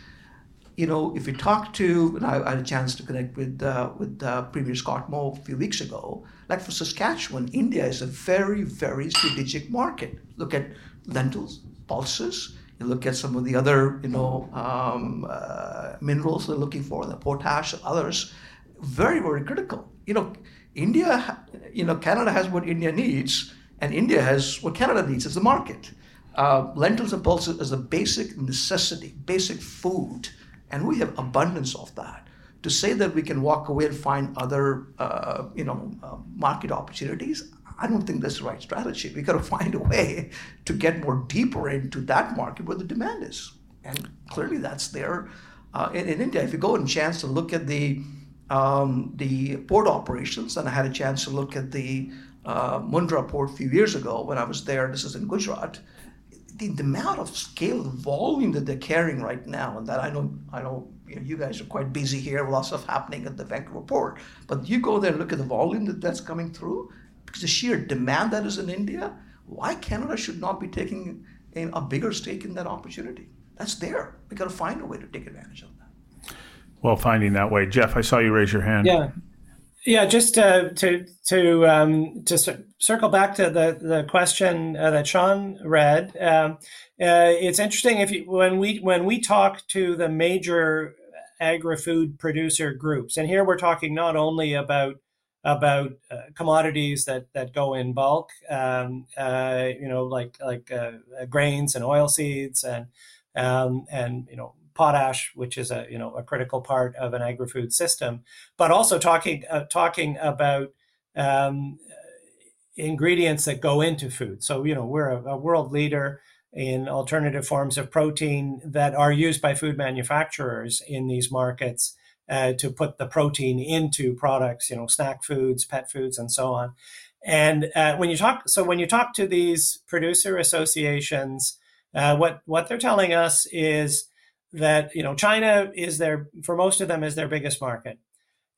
You know, if you talk to, and I, had a chance to connect with uh, with uh, Premier Scott Moe a few weeks ago, like for Saskatchewan, India is a very, very strategic market. Look at lentils, pulses. You look at some of the other, you know, um, uh, minerals they're looking for, the potash and others. Very, very critical. You know, India, you know, Canada has what India needs, and India has what Canada needs as the market. Uh, lentils and pulses is a basic necessity, basic food, and we have abundance of that to say that we can walk away and find other, uh, you know, uh, market opportunities, I don't think that's the right strategy. We got to find a way to get more deeper into that market where the demand is, and clearly that's there uh, in, in, India. If you go and chance to look at the um, the port operations, and I had a chance to look at the uh, Mundra port a few years ago when I was there. This is in Gujarat. The, the amount of scale, the volume that they're carrying right now, and that I know, I know you, know, you guys are quite busy here, lots of happening at the Vancouver port. But you go there and look at the volume that, that's coming through, because the sheer demand that is in India, why Canada should not be taking a bigger stake in that opportunity? That's there. We got to find a way to take advantage of that. Well, finding that way, Jeff. I saw you raise your hand. Yeah, yeah. Just uh, to to um, to circle back to the the question uh, that Sean read. Um, uh, it's interesting if you, when we when we talk to the major agri-food producer groups. And here we're talking not only about about uh, commodities that, that go in bulk, um, uh, you know, like like uh, grains and oil seeds and um, and you know potash, which is a you know a critical part of an agri-food system, but also talking uh, talking about um, ingredients that go into food. So you know we're a, a world leader in alternative forms of protein that are used by food manufacturers in these markets uh, to put the protein into products, you know, snack foods, pet foods, and so on. And uh, when you talk, so when you talk to these producer associations, uh, what what they're telling us is that you know China is their for most of them is their biggest market,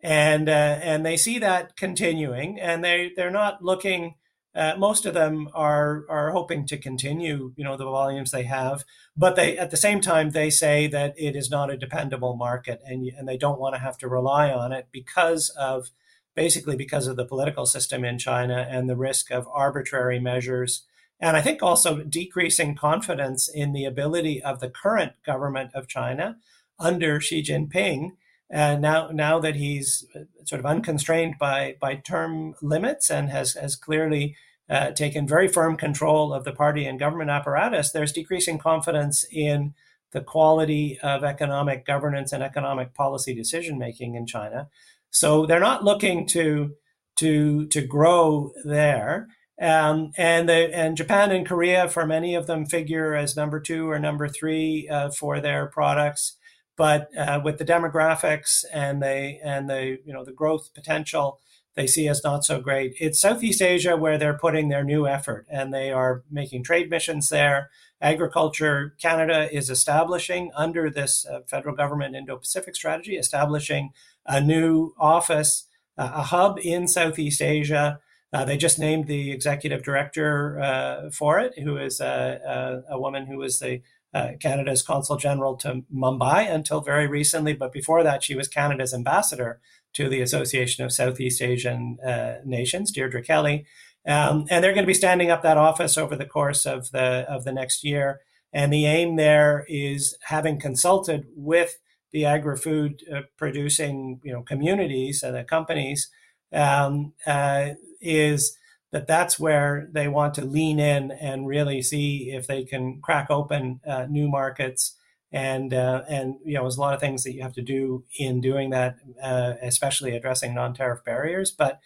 and uh, and they see that continuing, and they they're not looking uh, most of them are are hoping to continue, you know, the volumes they have, but they at the same time they say that it is not a dependable market, and and they don't want to have to rely on it because of basically because of the political system in China and the risk of arbitrary measures, and I think also decreasing confidence in the ability of the current government of China under Xi Jinping. And now, now that he's sort of unconstrained by by term limits and has has clearly uh, taken very firm control of the party and government apparatus, there's decreasing confidence in the quality of economic governance and economic policy decision making in China. So they're not looking to to to grow there. Um, and the, and Japan and Korea, for many of them, figure as number two or number three uh, for their products. But uh, with the demographics and the and the you know the growth potential they see as not so great, it's Southeast Asia where they're putting their new effort, and they are making trade missions there. Agriculture Canada is establishing under this uh, federal government Indo-Pacific strategy, establishing a new office, uh, a hub in Southeast Asia. Uh, they just named the executive director uh, for it, who is a, a, a woman who was the uh, Canada's consul general to Mumbai until very recently. But before that, she was Canada's ambassador to the Association of Southeast Asian uh, Nations, Deirdre Kelly. Um, and they're going to be standing up that office over the course of the of the next year. And the aim there is having consulted with the agri-food uh, producing you know communities and the companies um, uh, is that that's where they want to lean in and really see if they can crack open uh, new markets and uh, and you know there's a lot of things that you have to do in doing that uh, especially addressing non-tariff barriers. But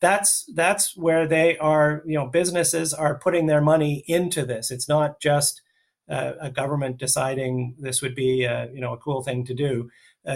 that's that's where they are you know businesses are putting their money into this. It's not just uh, a government deciding this would be a, you know a cool thing to do.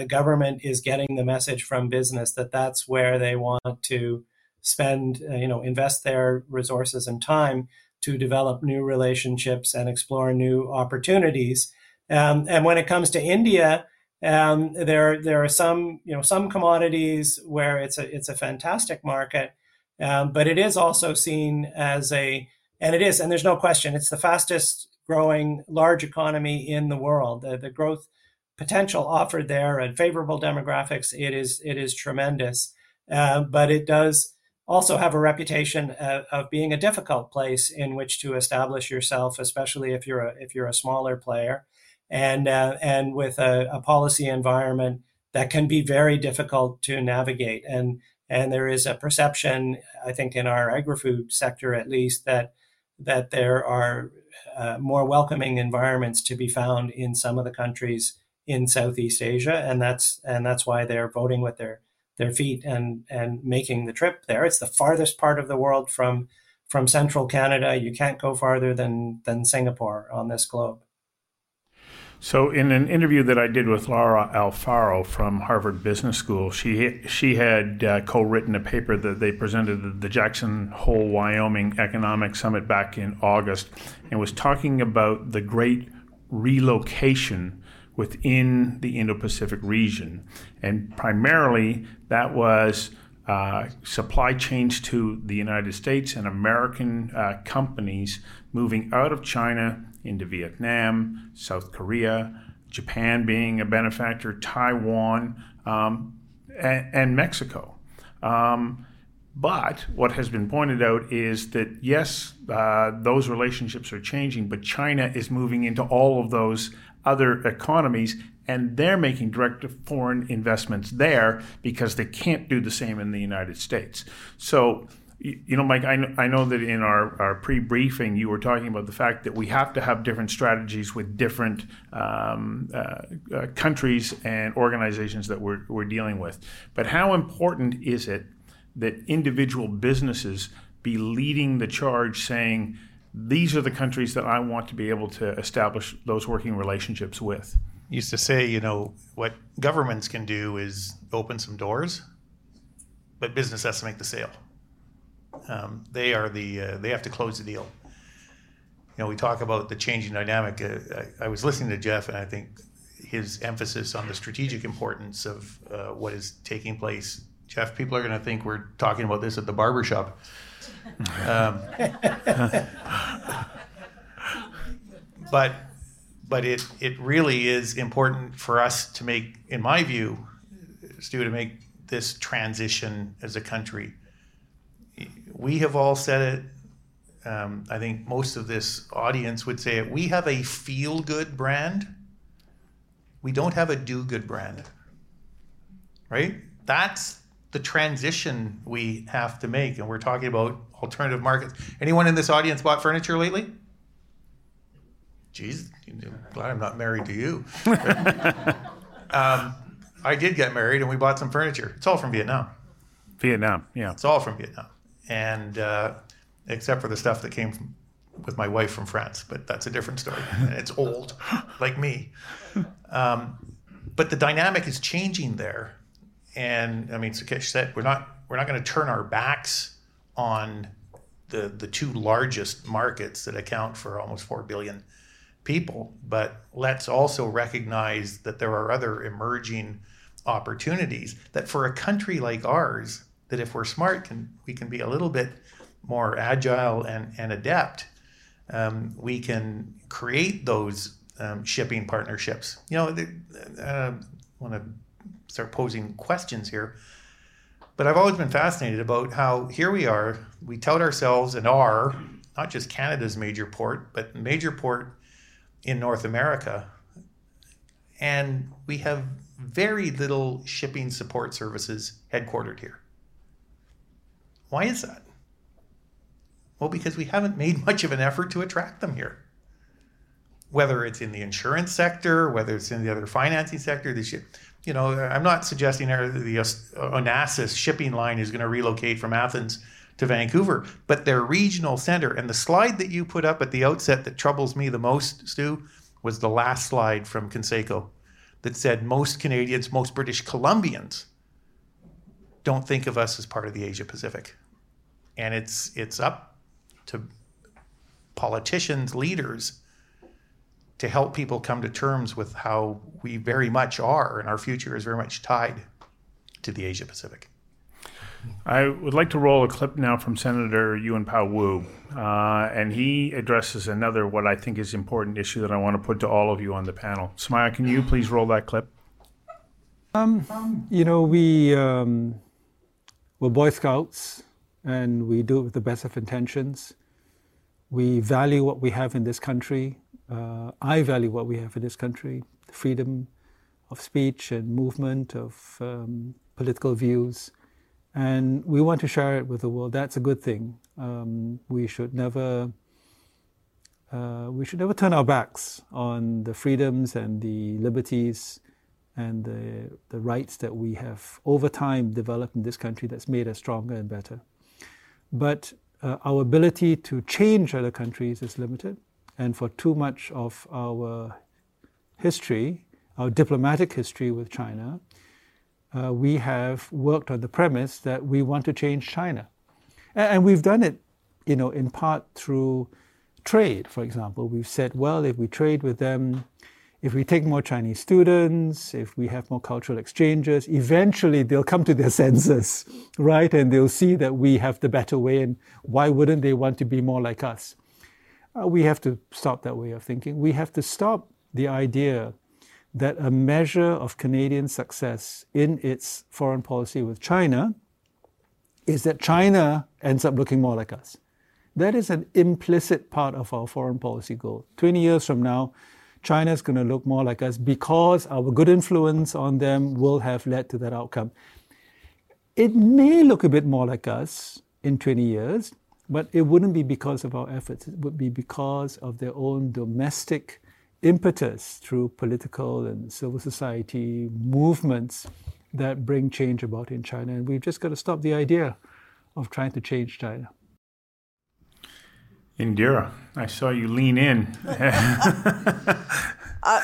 Government is getting the message from business that that's where they want to spend, uh, you know, invest their resources and time to develop new relationships and explore new opportunities. Um, and when it comes to India, um, there there are some you know some commodities where it's a it's a fantastic market, um, but it is also seen as a and it is and there's no question it's the fastest growing large economy in the world. The, the growth potential offered there and favorable demographics it is it is tremendous, uh, but it does also have a reputation of, of, being a difficult place in which to establish yourself, especially if you're a, if you're a smaller player, and uh, and with a, a, policy environment that can be very difficult to navigate. And and there is a perception, I think, in our agri-food sector at least, that that there are uh, more welcoming environments to be found in some of the countries in Southeast Asia, and that's and that's why they're voting with their their feet and and making the trip there. It's the farthest part of the world from from central Canada. You can't go farther than than Singapore on this globe. So, in an interview that I did with Laura Alfaro from Harvard Business School, she she had uh, co-written a paper that they presented at the Jackson Hole, Wyoming Economic Summit back in August, and was talking about the great relocation within the Indo Pacific region. And primarily, that was uh, supply chains to the United States and American uh, companies moving out of China into Vietnam, South Korea, Japan being a benefactor, Taiwan, um, and, and, Mexico. Um, but what has been pointed out is that yes, uh, those relationships are changing, but China is moving into all of those other economies and they're making direct foreign investments there because they can't do the same in the United States. So, you know, Mike, I know, I know that in our, our pre briefing, you were talking about the fact that we have to have different strategies with different um, uh, uh, countries and organizations that we're, we're dealing with. But how important is it that individual businesses be leading the charge saying, these are the countries that I want to be able to establish those working relationships with. Used to say, you know, what governments can do is open some doors, but business has to make the sale. Um, they are the uh, they have to close the deal. You know, we talk about the changing dynamic. Uh, I, I, was listening to Jeff, and I think his emphasis on the strategic importance of uh, what is taking place Jeff, people are going to think we're talking about this at the barber shop. Um, but but it it really is important for us to make, in my view, Stu, to make this transition as a country. We have all said it. Um, I think most of this audience would say it. We have a feel good brand. We don't have a do good brand. Right? That's the transition we have to make. And we're talking about alternative markets. Anyone in this audience bought furniture lately? Jeez, glad I'm not married to you. um, I did get married and we bought some furniture. It's all from Vietnam. Vietnam, yeah. It's all from Vietnam. And uh, except for the stuff that came from, with my wife from France, but that's a different story. it's old, like me. Um, but the dynamic is changing there. And I mean, Sukesh said, we're not, we're not going to turn our backs on the, the two largest markets that account for almost 4 billion people, but let's also recognize that there are other emerging opportunities that for a country like ours, that if we're smart, can we can be a little bit more agile and, and adept. Um, we can create those um, shipping partnerships. You know, I want to start posing questions here, but I've always been fascinated about how here we are, we tout ourselves and are not just Canada's major port, but major port in North America. And we have very little shipping support services headquartered here. Why is that? Well, because we haven't made much of an effort to attract them here. Whether it's in the insurance sector, whether it's in the other financing sector, you know, I'm not suggesting the Onassis shipping line is going to relocate from Athens to Vancouver, but their regional center. And the slide that you put up at the outset that troubles me the most, Stu, was the last slide from Conseco that said most Canadians, most British Columbians don't think of us as part of the Asia Pacific. And it's it's up to politicians, leaders to help people come to terms with how we very much are and our future is very much tied to the Asia Pacific. I would like to roll a clip now from Senator Yuen Pau Woo, uh, and he addresses another what I think is important issue that I want to put to all of you on the panel. Smaya, can you please roll that clip? Um, you know, we um, we're Boy Scouts, and we do it with the best of intentions. We value what we have in this country. Uh, I value what we have in this country: freedom of speech and movement of um, political views and we want to share it with the world. That's a good thing. Um, we should never uh, we should never turn our backs on the freedoms and the liberties and the, the rights that we have over time developed in this country that's made us stronger and better. But uh, our ability to change other countries is limited, and for too much of our history, our diplomatic history with China, uh, we have worked on the premise that we want to change China. And, and we've done it, you know, in part through trade, for example. We've said, well, if we trade with them, if we take more Chinese students, if we have more cultural exchanges, eventually they'll come to their senses, right? And they'll see that we have the better way, and why wouldn't they want to be more like us? Uh, we have to stop that way of thinking. We have to stop the idea that a measure of Canadian success in its foreign policy with China is that China ends up looking more like us. That is an implicit part of our foreign policy goal. 20 years from now, China is going to look more like us because our good influence on them will have led to that outcome. It may look a bit more like us in 20 years, but it wouldn't be because of our efforts. It would be because of their own domestic impetus through political and civil society movements that bring change about in China. And we've just got to stop the idea of trying to change China. Indira, I saw you lean in. uh,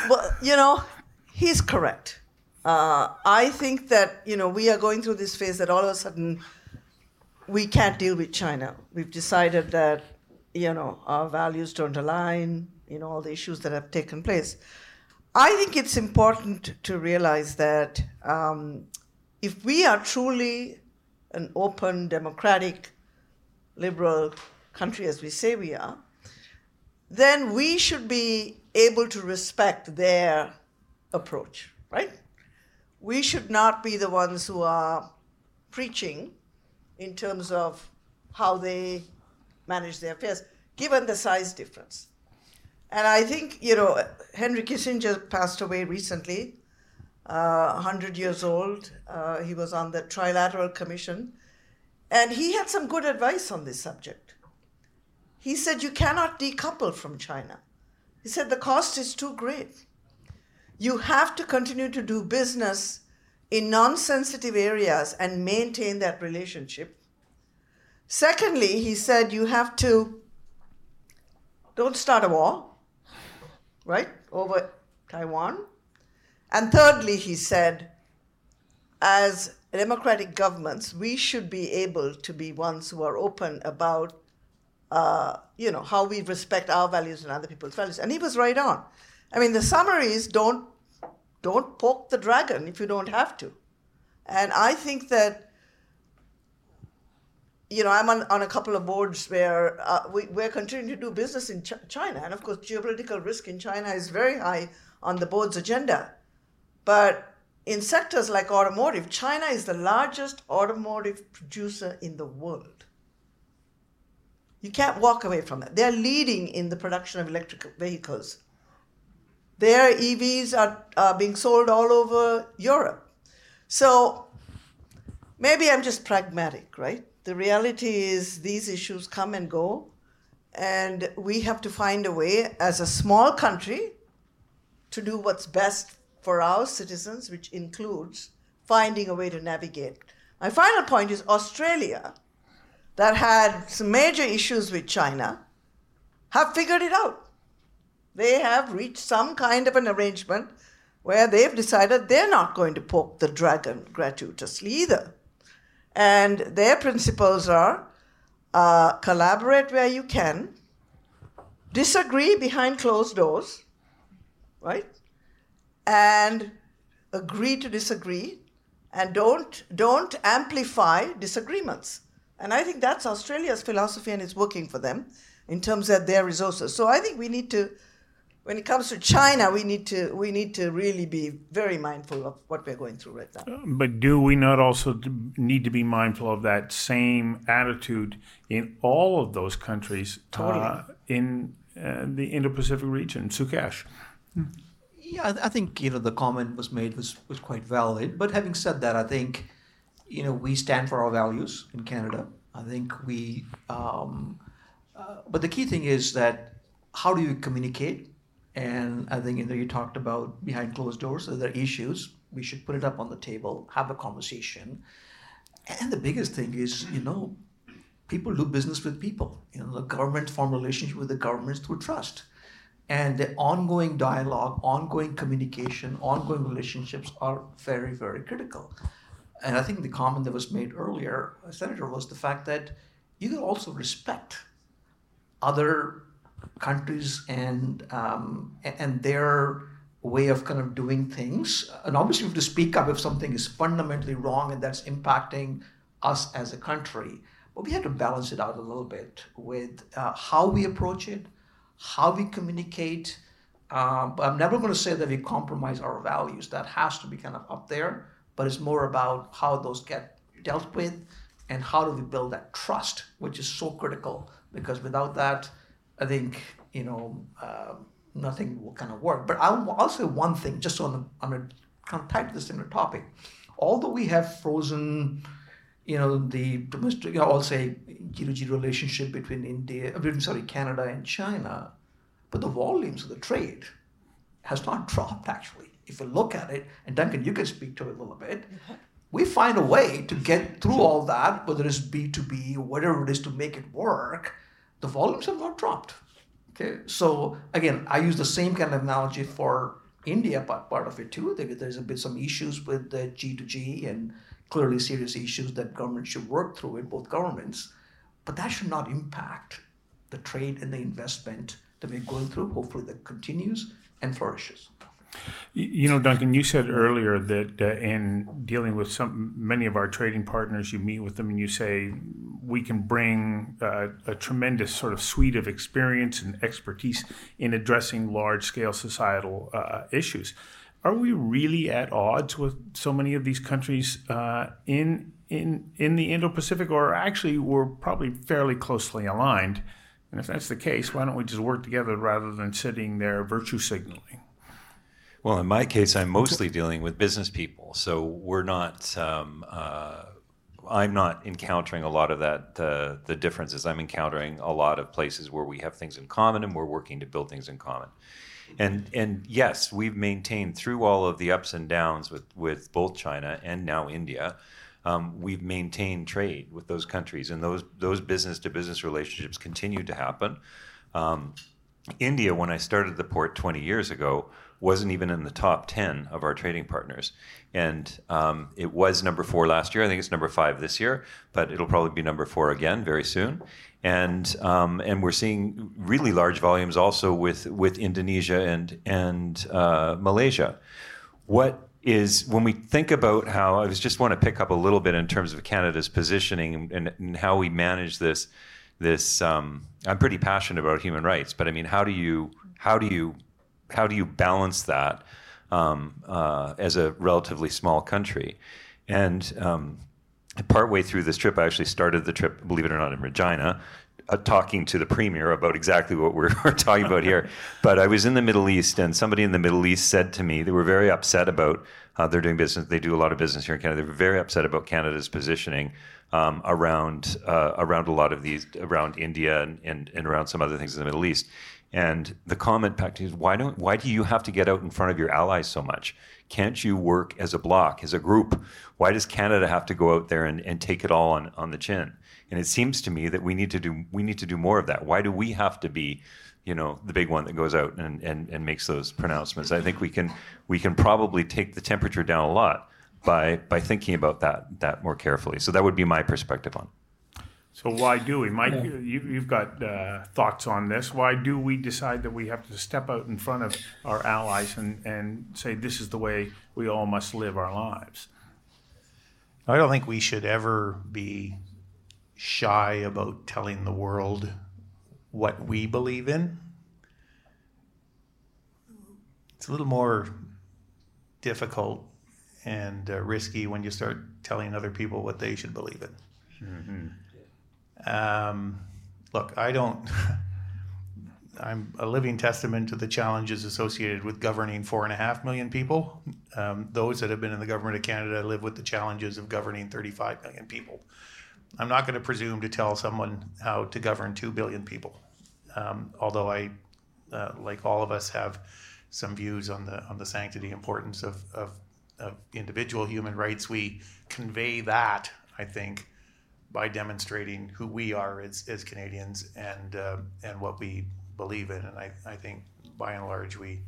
well, you know, he's correct. Uh, I think that, you know, we are going through this phase that all of a sudden we can't deal with China. We've decided that, you know, our values don't align, you know all the issues that have taken place. I think it's important to realize that um, if we are truly an open, democratic, liberal country as we say we are, then we should be able to respect their approach, right? We should not be the ones who are preaching in terms of how they manage their affairs, given the size difference. And I think, you know, Henry Kissinger passed away recently, uh, 100 years old. Uh, he was on the Trilateral Commission. And he had some good advice on this subject. He said, You cannot decouple from China. He said, The cost is too great. You have to continue to do business in non sensitive areas and maintain that relationship. Secondly, he said, You have to don't start a war, right, over Taiwan. And thirdly, he said, as democratic governments, we should be able to be ones who are open about, uh, you know, how we respect our values and other people's values. And he was right on. I mean, the summary is don't don't poke the dragon if you don't have to. And I think that, you know, I'm on, on a couple of boards where uh, we, we're continuing to do business in Ch- China. And of course, geopolitical risk in China is very high on the board's agenda. But in sectors like automotive, China is the largest automotive producer in the world. You can't walk away from that. They're leading in the production of electric vehicles. Their EVs are, are being sold all over Europe. So maybe I'm just pragmatic, right? The reality is these issues come and go, and we have to find a way as a small country to do what's best for our citizens, which includes finding a way to navigate. My final point is Australia, that had some major issues with China, have figured it out. They have reached some kind of an arrangement where they've decided they're not going to poke the dragon gratuitously either. And their principles are uh, collaborate where you can, disagree behind closed doors, right? And agree to disagree, and don't don't amplify disagreements. And I think that's Australia's philosophy, and it's working for them in terms of their resources. So I think we need to when it comes to China, we need to we need to really be very mindful of what we're going through right now. But do we not also need to be mindful of that same attitude in all of those countries totally. uh, in uh, the Indo-Pacific region? Sukesh. Yeah, I think you know the comment was made was was quite valid. But having said that, I think you know we stand for our values in Canada. I think we. Um, uh, but the key thing is that how do you communicate and I think you know you talked about behind closed doors. So there are issues. We should put it up on the table, have a conversation. And the biggest thing is, you know, people do business with people. You know, the government form relationship with the governments through trust. And the ongoing dialogue, ongoing communication, ongoing relationships are very, very critical. And I think the comment that was made earlier, Senator, was the fact that you can also respect other countries and um, and their way of kind of doing things. And obviously, we have to speak up if something is fundamentally wrong and that's impacting us as a country. But we have to balance it out a little bit with uh, how we approach it, how we communicate. Um, but I'm never going to say that we compromise our values. That has to be kind of up there. But it's more about how those get dealt with and how do we build that trust, which is so critical because without that, I think you know uh, nothing will kind of work. But I'll, I'll say one thing, just on a, on a kind of tied to the similar topic. Although we have frozen, you know, the domestic, I'll say G2G relationship between India, between sorry, Canada and China, but the volumes of the trade has not dropped actually. If you look at it, and Duncan, you can speak to it a little bit. We find a way to get through all that, whether it's B2B or whatever it is to make it work the volumes have not dropped. Okay, so again, I use the same kind of analogy for India part, part of it too. There's a bit some issues with the G2G and clearly serious issues that government should work through with both governments, but that should not impact the trade and the investment that we're going through. Hopefully, that continues and flourishes. You know, Duncan, you said earlier that uh, in dealing with some many of our trading partners, you meet with them and you say we can bring uh, a tremendous sort of suite of experience and expertise in addressing large scale societal uh, issues. Are we really at odds with so many of these countries uh, in in in the Indo-Pacific, or actually we're probably fairly closely aligned? And if that's the case, why don't we just work together rather than sitting there virtue signaling? Well, in my case, I'm mostly dealing with business people, so we're not. Um, uh, I'm not encountering a lot of that uh, the differences. I'm encountering a lot of places where we have things in common and we're working to build things in common. And and yes, we've maintained through all of the ups and downs with with both China and now India. Um, we've maintained trade with those countries, and those those business to business relationships continue to happen. Um, India, when I started the port 20 years ago, wasn't even in the top 10 of our trading partners. And um, it was number four last year. I think it's number five this year, but it'll probably be number four again very soon. And um, and we're seeing really large volumes also with with Indonesia and and uh, Malaysia. What is when we think about how I was just want to pick up a little bit in terms of Canada's positioning and, and how we manage this. This um, I'm pretty passionate about human rights, but I mean, how do you how do you how do you balance that um, uh, as a relatively small country? And um, partway through this trip, I actually started the trip, believe it or not, in Regina, uh, talking to the premier about exactly what we're, talking about here. But I was in the Middle East, and somebody in the Middle East said to me they were very upset about how they're doing business. They do a lot of business here in Canada. They were very upset about Canada's positioning um, around uh, around a lot of these, around India and, and, and around some other things in the Middle East. And the comment back is why don't why do you have to get out in front of your allies so much? Can't you work as a bloc, as a group? Why does Canada have to go out there and, and take it all on, on the chin? And it seems to me that we need to do we need to do more of that. Why do we have to be, you know, the big one that goes out and, and, and makes those pronouncements? I think we can we can probably take the temperature down a lot by by thinking about that that more carefully. So that would be my perspective on. So why do we, Mike? Yeah. You, have got uh, thoughts on this. Why do we decide that we have to step out in front of our allies and, and say this is the way we all must live our lives? I don't think we should ever be shy about telling the world what we believe in. It's a little more difficult and uh, risky when you start telling other people what they should believe in. Mm-hmm. Um, look, I don't. I'm a living testament to the challenges associated with governing four and a half million people. Um, those that have been in the government of Canada live with the challenges of governing 35 million people. I'm not going to presume to tell someone how to govern 2 billion people, um, although I, uh, like all of us, have some views on the on the sanctity importance of, of, of individual human rights. We convey that, I think, by demonstrating who we are as, as Canadians and uh, and what we believe in. And I, I think by and large we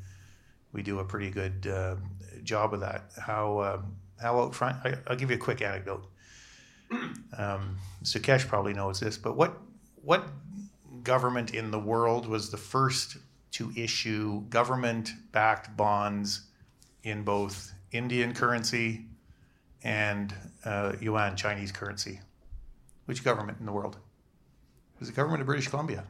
we do a pretty good uh, job of that. How um, how out front? I, will give you a quick anecdote. Um, Sukesh probably knows this, but what what government in the world was the first to issue government-backed bonds in both Indian currency and uh, yuan Chinese currency? Which government in the world? It was the government of British Columbia.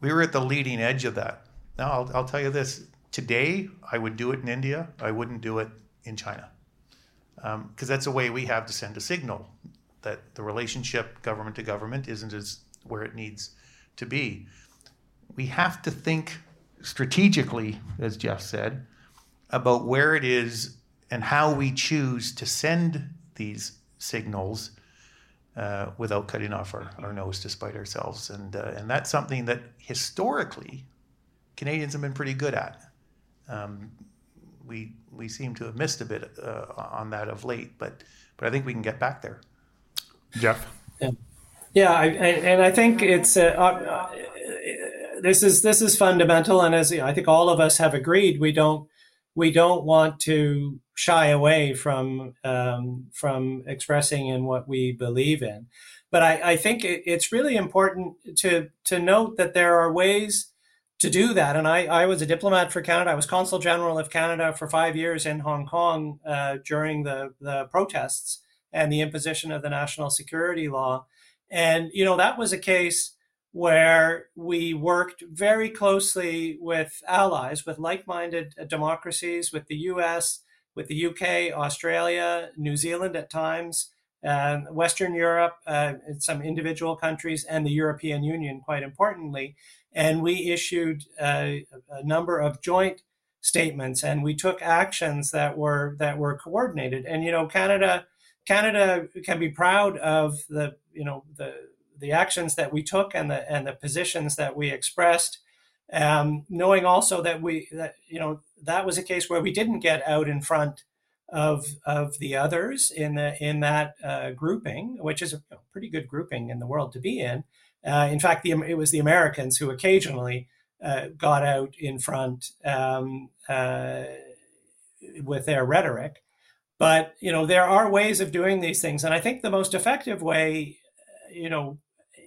We were at the leading edge of that. Now, I'll, I'll tell you this today, I would do it in India, I wouldn't do it in China. Because um, that's a way we have to send a signal that the relationship government to government isn't as where it needs to be. We have to think strategically, as Jeff said, about where it is and how we choose to send these signals uh, without cutting off our, our nose to spite ourselves. And, uh, and that's something that historically Canadians have been pretty good at. Um, we, we seem to have missed a bit uh, on that of late, but, but I think we can get back there. Jeff? Yeah, yeah I, and I think it's uh, uh, this is this is fundamental, and as I think all of us have agreed, we don't we don't want to shy away from um, from expressing in what we believe in. But I, I think it, it's really important to to note that there are ways to do that. And I, I was a diplomat for Canada. I was consul general of Canada for five years in Hong Kong uh, during the, the protests and the imposition of the national security law. And, you know, that was a case where we worked very closely with allies, with like minded democracies, with the US, with the UK, Australia, New Zealand at times, uh, Western Europe, uh, some individual countries, and the European Union, quite importantly. And we issued a, a number of joint statements and we took actions that were that were coordinated. And you know, Canada Canada can be proud of the you know the the actions that we took and the and the positions that we expressed, um, knowing also that we that you know that was a case where we didn't get out in front of of the others in the in that uh, grouping, which is a pretty good grouping in the world to be in. Uh, in fact, the, it was the Americans who occasionally uh, got out in front um, uh, with their rhetoric. But you know, there are ways of doing these things, and I think the most effective way, you know,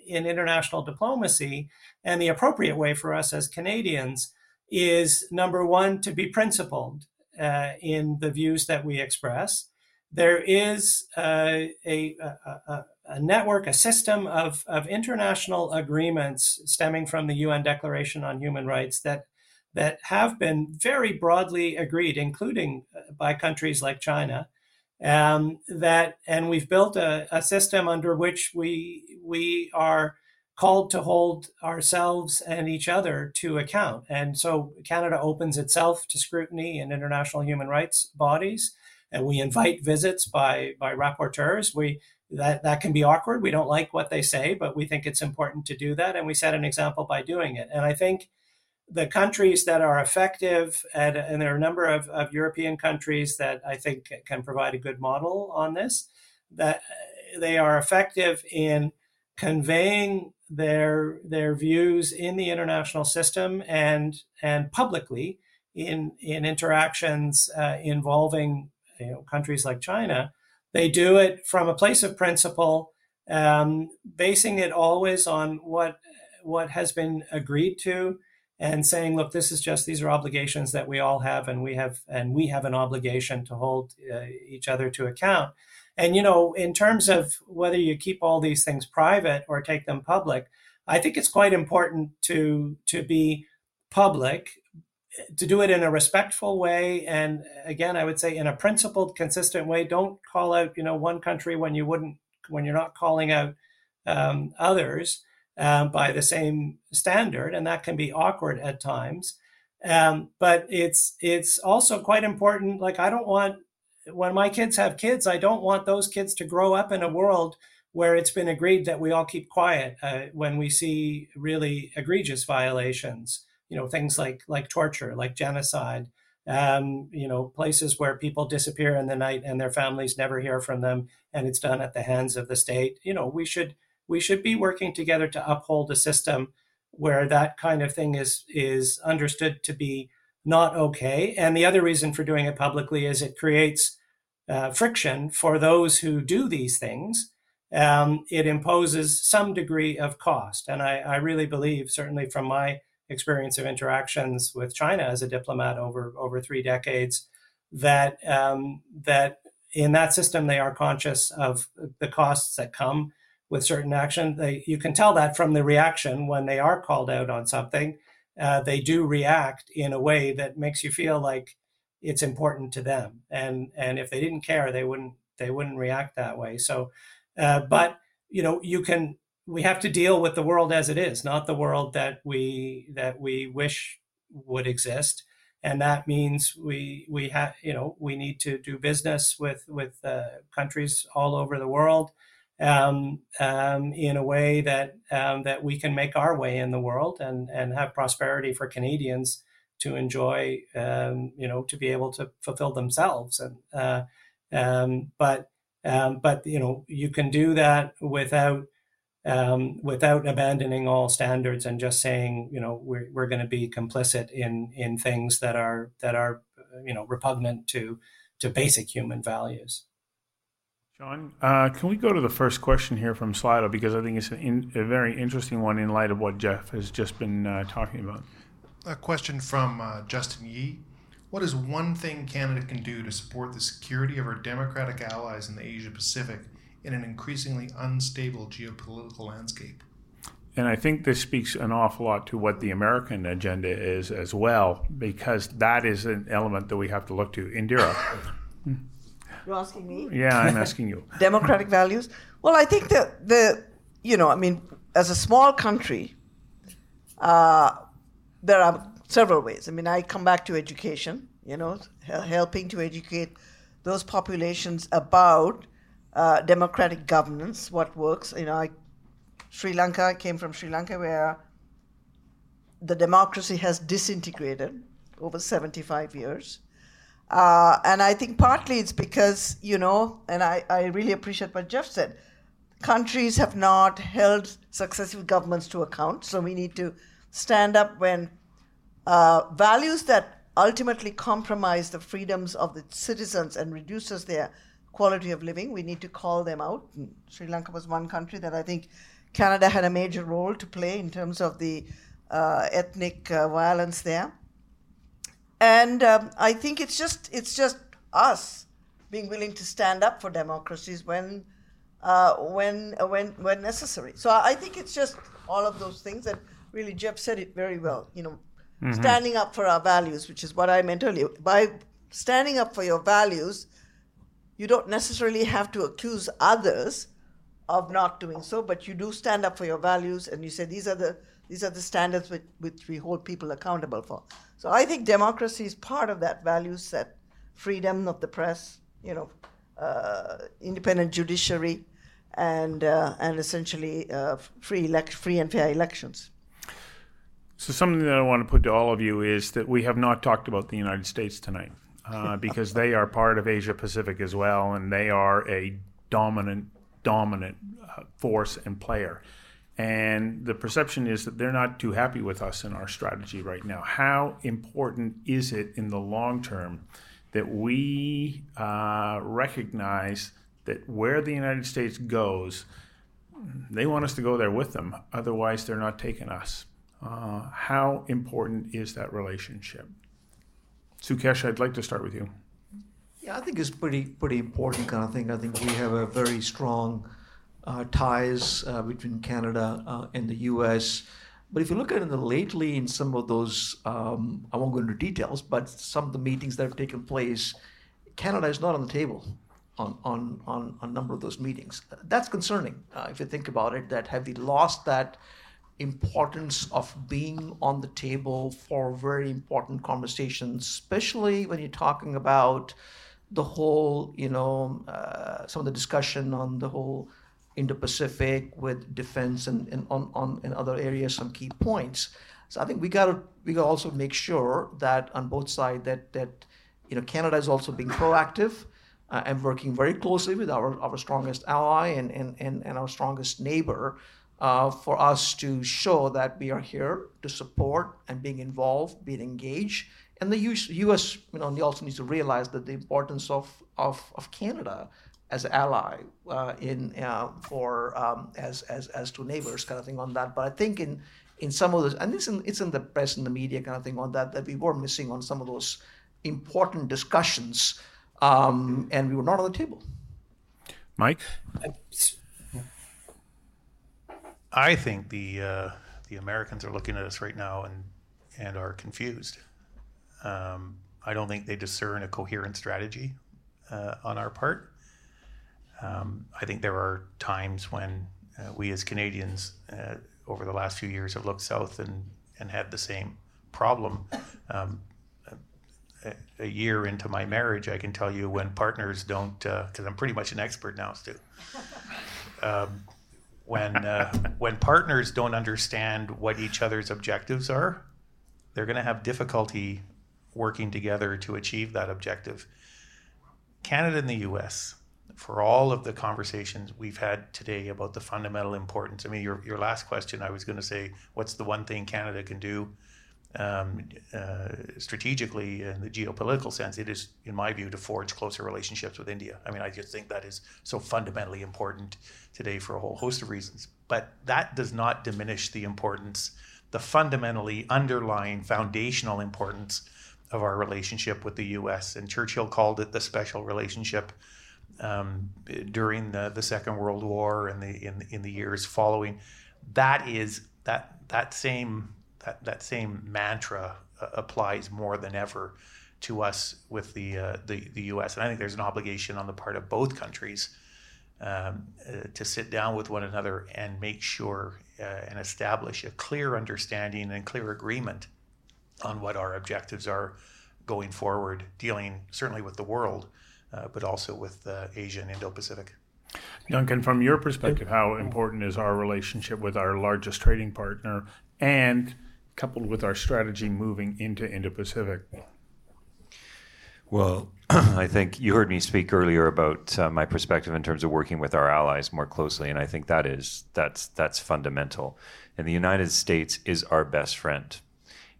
in international diplomacy and the appropriate way for us as Canadians is number one to be principled uh, in the views that we express. There is uh, a, a, a, network, a system of, of international agreements stemming from the UN Declaration on Human Rights that that have been very broadly agreed, including uh, by countries like China. Um, that and we've built a, a system under which we we are called to hold ourselves and each other to account. And so Canada opens itself to scrutiny in international human rights bodies, and we invite visits by by rapporteurs. We that that can be awkward. We don't like what they say, but we think it's important to do that, and we set an example by doing it. And I think the countries that are effective, and, and there are a number of, of, European countries that I think can provide a good model on this, that they are effective in conveying their their views in the international system and and publicly in in interactions uh, involving you know, countries like China. They do it from a place of principle, um, basing it always on what what has been agreed to and saying, look, this is just these are obligations that we all have, and we have and we have an obligation to hold uh, each other to account. And you know, in terms of whether you keep all these things private or take them public, I think it's quite important to to be public, to do it in a respectful way, and again, I would say in a principled, consistent way. Don't call out, you know, one country when you wouldn't when you're not calling out um, others um, by the same standard, and that can be awkward at times. Um, but it's it's also quite important. Like I don't want when my kids have kids, I don't want those kids to grow up in a world where it's been agreed that we all keep quiet uh, when we see really egregious violations. You know, things like like torture, like genocide. Um, you know, places where people disappear in the night and their families never hear from them, and it's done at the hands of the state. You know, we should we should be working together to uphold a system where that kind of thing is is understood to be not okay. And the other reason for doing it publicly is it creates uh, friction for those who do these things. Um, it imposes some degree of cost, and I, I really believe, certainly from my experience of interactions with China as a diplomat over over three decades, that um, that in that system they are conscious of the costs that come with certain action. They, you can tell that from the reaction when they are called out on something. Uh, they do react in a way that makes you feel like it's important to them, and and if they didn't care, they wouldn't they wouldn't react that way. So, uh, but you know, you can. We have to deal with the world as it is, not the world that we that we wish would exist and that means we we have you know we need to do business with with uh, countries all over the world um, um, in a way that um, that we can make our way in the world and and have prosperity for Canadians to enjoy, um, you know, to be able to fulfill themselves. And uh, um, but um, but you know, you can do that without. without abandoning all standards and just saying, you know, we're, we're going to be complicit in in things that are that are, you know, repugnant to to basic human values. John, uh, can we go to the first question here from Slido because I think it's in, a very interesting one in light of what Jeff has just been uh, talking about. a question from uh, Justin Yee. What is one thing Canada can do to support the security of our democratic allies in the Asia Pacific in an increasingly unstable geopolitical landscape? And I think this speaks an awful lot to what the American agenda is as well, because that is an element that we have to look to. Indira. You're asking me? Yeah, I'm asking you. Democratic values? Well, I think that the, you know, I mean, as a small country, uh, there are several ways. I mean, I come back to education, you know, helping to educate those populations about uh, democratic governance, what works. You know, I, Sri Lanka I came from Sri Lanka where the democracy has disintegrated over 75 years. Uh, and I think partly it's because, you know, and I, I really appreciate what Jeff said, countries have not held successive governments to account. So we need to stand up when uh, values that ultimately compromise the freedoms of the citizens and reduces their quality of living, we need to call them out. And Sri Lanka was one country that I think Canada had a major role to play in terms of the uh, ethnic uh, violence there and um, I think it's just it's just us being willing to stand up for democracies when uh, when uh, when when necessary. So I think it's just all of those things that really Jeff said it very well. You know, mm-hmm. standing up for our values, which is what I meant earlier. By standing up for your values, you don't necessarily have to accuse others of not doing so, but you do stand up for your values, and you say these are the these are the standards which, which we hold people accountable for. So I think democracy is part of that value set freedom of the press, you know, uh, independent judiciary, and, uh, and essentially uh, free, elect- free and fair elections. So, something that I want to put to all of you is that we have not talked about the United States tonight uh, because they are part of Asia Pacific as well, and they are a dominant, dominant uh, force and player. And the perception is that they're not too happy with us and our strategy right now. How important is it in the long term that we uh, recognize that where the United States goes, they want us to go there with them. Otherwise, they're not taking us. Uh, how important is that relationship? Sukesh, I'd like to start with you. Yeah, I think it's pretty pretty important kind of thing. I think we have a very strong ties uh, between Canada uh, and the U.S. But if you look at it lately in some of those, um, I won't go into details, but some of the meetings that have taken place, Canada is not on the table on on on, a number of those meetings. That's concerning uh, if you think about it. That have we lost that importance of being on the table for very important conversations, especially when you're talking about the whole, you know, uh, some of the discussion on the whole Indo-Pacific with defense and, on, in other areas some key points. So I think we got to we got to also make sure that on both sides that that you know Canada is also being proactive uh, and working very closely with our, our strongest ally and, and, and, our strongest neighbor uh, for us to show that we are here to support and being involved, being engaged. And the US, you know, also needs to realize that the importance of, of Canada as an ally uh, in uh, for um, as as as two neighbors kind of thing on that. But I think in in some of those, and it's in, it's in the press and the media kind of thing on that that we were missing on some of those important discussions, um, and we were not on the table. Mike, I think the uh, the Americans are looking at us right now and and are confused. Um, I don't think they discern a coherent strategy uh, on our part. Um, I think there are times when uh, we as Canadians uh, over the last few years have looked south and, and had the same problem. Um, a, a, year into my marriage, I can tell you when partners don't, because uh, I'm pretty much an expert now, Stu. Um, when uh, when partners don't understand what each other's objectives are, they're going to have difficulty working together to achieve that objective. Canada and the U.S for all of the conversations we've had today about the fundamental importance. I mean, your, your last question, I was going to say, what's the one thing Canada can do um, uh, strategically in the geopolitical sense? It is, in my view, to forge closer relationships with India. I mean, I just think that is so fundamentally important today for a whole host of reasons. But that does not diminish the importance the fundamentally underlying foundational importance of our relationship with the U.S. And Churchill called it the special relationship um, during the, the Second World War and the in, in the years following. That is that that same that, that same mantra uh, applies more than ever to us with the, uh, the the U.S. And I think there's an obligation on the part of both countries um, uh, to sit down with one another and make sure uh, and establish a clear understanding and clear agreement on what our objectives are going forward, dealing certainly with the world, uh, but also with uh, Asia and Indo-Pacific. Duncan, from your perspective, how important is our relationship with our largest trading partner and coupled with our strategy moving into Indo-Pacific? Well, I think you heard me speak earlier about uh, my perspective in terms of working with our allies more closely, and I think that is that's that's fundamental. And the United States is our best friend,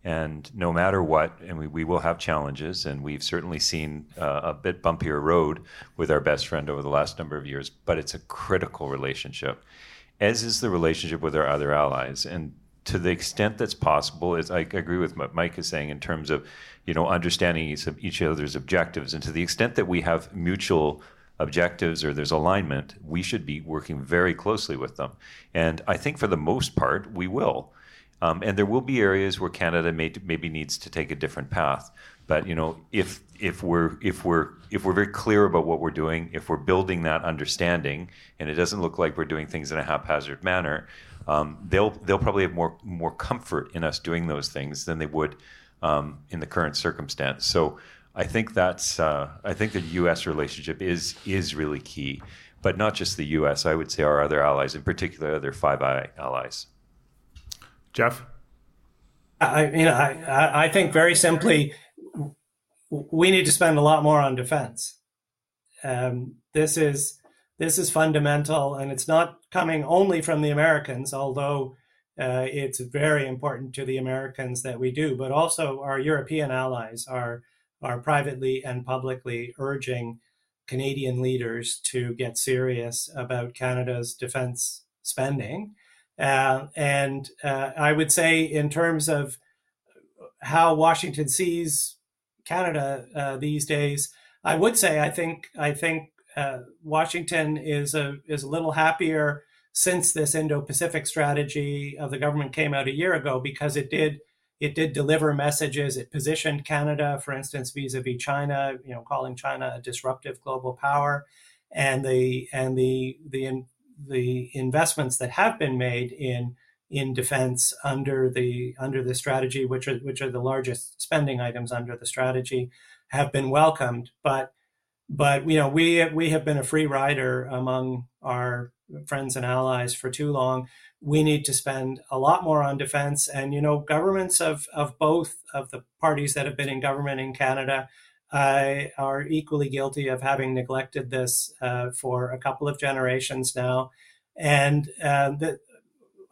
and no matter what, and we, we will have challenges, and we've certainly seen uh, a bit bumpier road with our best friend over the last number of years. But it's a critical relationship, as is the relationship with our other allies, and to the extent that's possible, is I agree with what Mike is saying in terms of, you know, understanding each, each other's objectives, and to the extent that we have mutual objectives or there's alignment, we should be working very closely with them. And I think for the most part, we will. Um, and there will be areas where Canada may, maybe needs to take a different path. But you know, if if we're if we're if we're very clear about what we're doing, if we're building that understanding, and it doesn't look like we're doing things in a haphazard manner, um, they'll they'll probably have more more comfort in us doing those things than they would um, in the current circumstance. So I think that's uh, I think the U.S. relationship is is really key, but not just the U.S. I would say our other allies, in particular, other Five Eye allies. Jeff, I mean, I I think very simply, we need to spend a lot more on defense. Um, this is this is fundamental, and it's not coming only from the Americans, although uh, it's very important to the Americans that we do, but also our European allies are are privately and publicly urging Canadian leaders to get serious about Canada's defense spending. Uh, and uh, I would say, in terms of how Washington sees Canada uh, these days, I would say I think I think uh, Washington is a is a little happier since this Indo-Pacific strategy of the government came out a year ago because it did it did deliver messages. It positioned Canada, for instance, vis-a-vis China, you know, calling China a disruptive global power, and the and the the the investments that have been made in in defense under the under the strategy, which are which are the largest spending items under the strategy, have been welcomed. But but you know we we have been a free rider among our friends and allies for too long. We need to spend a lot more on defense, and you know governments of of both of the parties that have been in government in Canada are equally guilty of having neglected this uh, for a couple of generations now, and uh, the,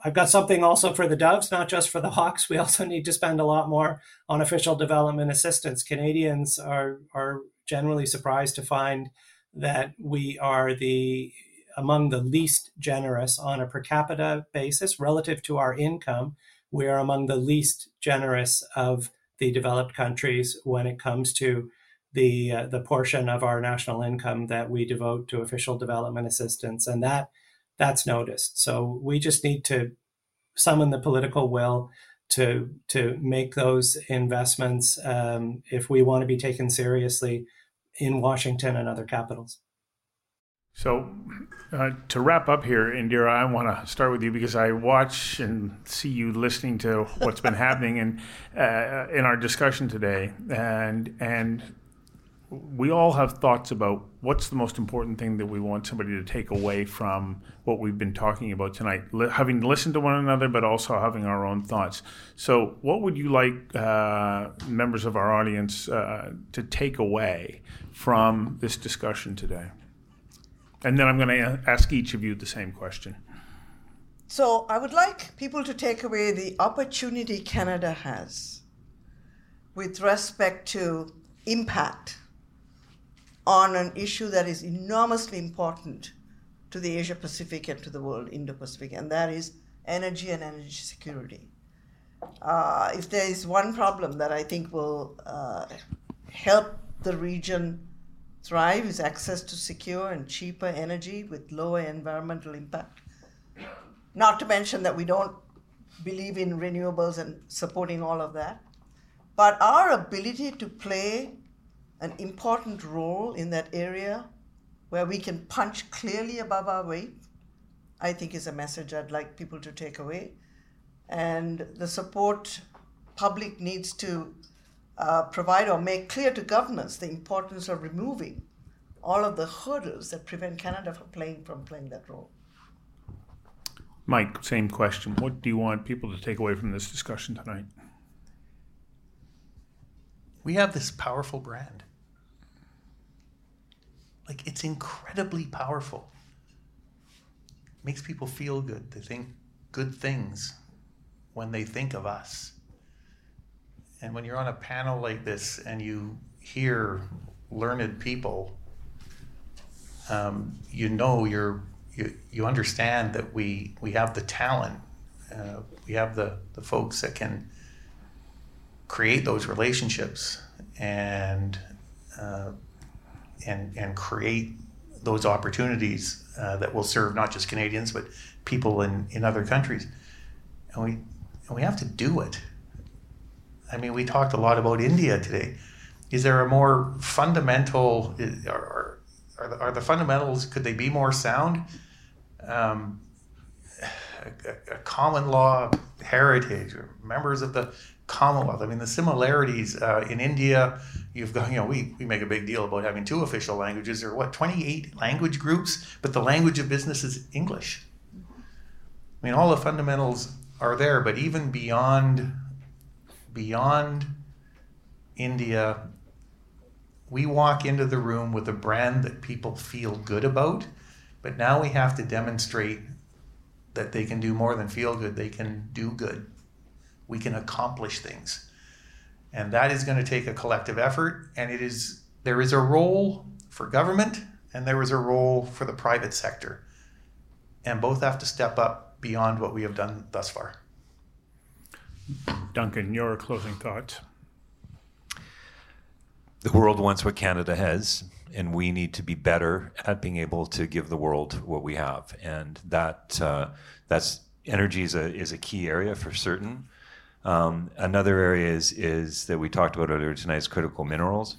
I've got something also for the doves, not just for the hawks. We also need to spend a lot more on official development assistance. Canadians are are generally surprised to find that we are the among the least generous on a per capita basis relative to our income. We are among the least generous of the developed countries when it comes to the uh, the portion of our national income that we devote to official development assistance, and that that's noticed. So we just need to summon the political will to to make those investments um, if we want to be taken seriously in Washington and other capitals. So, uh, to wrap up here, Indira, I want to start with you because I watch and see you listening to what's been happening in uh, in our discussion today, and and we all have thoughts about what's the most important thing that we want somebody to take away from what we've been talking about tonight, having listened to one another, but also having our own thoughts. So, what would you like uh, members of our audience uh, to take away from this discussion today? And then I'm going to ask each of you the same question. So, I would like people to take away the opportunity Canada has with respect to impact on an issue that is enormously important to the Asia Pacific and to the world, Indo Pacific, and that is energy and energy security. Uh, if there is one problem that I think will uh, help the region thrive is access to secure and cheaper energy with lower environmental impact. Not to mention that we don't believe in renewables and supporting all of that. But our ability to play an important role in that area where we can punch clearly above our weight, I think is a message I'd like people to take away. And the support public needs to uh, provide or make clear to governments the importance of removing all of the hurdles that prevent Canada from playing from playing that role. Mike, same question. What do you want people to take away from this discussion tonight? We have this powerful brand. Like it's incredibly powerful. Makes people feel good. They think good things when they think of us. And when you're on a panel like this and you hear learned people, um, you know you're you, you understand that we we have the talent, uh, we have the the folks that can create those relationships and uh, and and create those opportunities uh, that will serve not just Canadians but people in in other countries, and we and we have to do it. I mean, we talked a lot about India today. Is there a more fundamental, are, are, the, are the fundamentals, could they be more sound? Um, a, a, common law heritage, members of the Commonwealth. I mean, the similarities uh, in India, you've got, you know, we, we make a big deal about having two official languages. There are what, 28 language groups, but the language of business is English. I mean, all the fundamentals are there, but even beyond beyond India, we walk into the room with a brand that people feel good about, but now we have to demonstrate that they can do more than feel good, they can do good. We can accomplish things. And that is going to take a collective effort and it is there is a role for government and there is a role for the private sector. And both have to step up beyond what we have done thus far. Duncan, your closing thoughts. The world wants what Canada has, and we need to be better at being able to give the world what we have. And that uh, that's energy is a is a key area for certain. Um, another area is is that we talked about earlier tonight is critical minerals.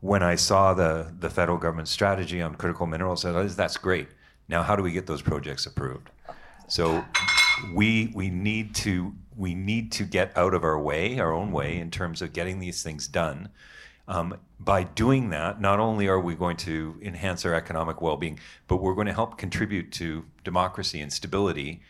When I saw the the federal government strategy on critical minerals, I said, "That's great. Now, how do we get those projects approved?" So we we need to we need to get out of our way, our own way, in terms of getting these things done. Um, by doing that, not only are we going to enhance our economic well-being, but we're going to help contribute to democracy and stability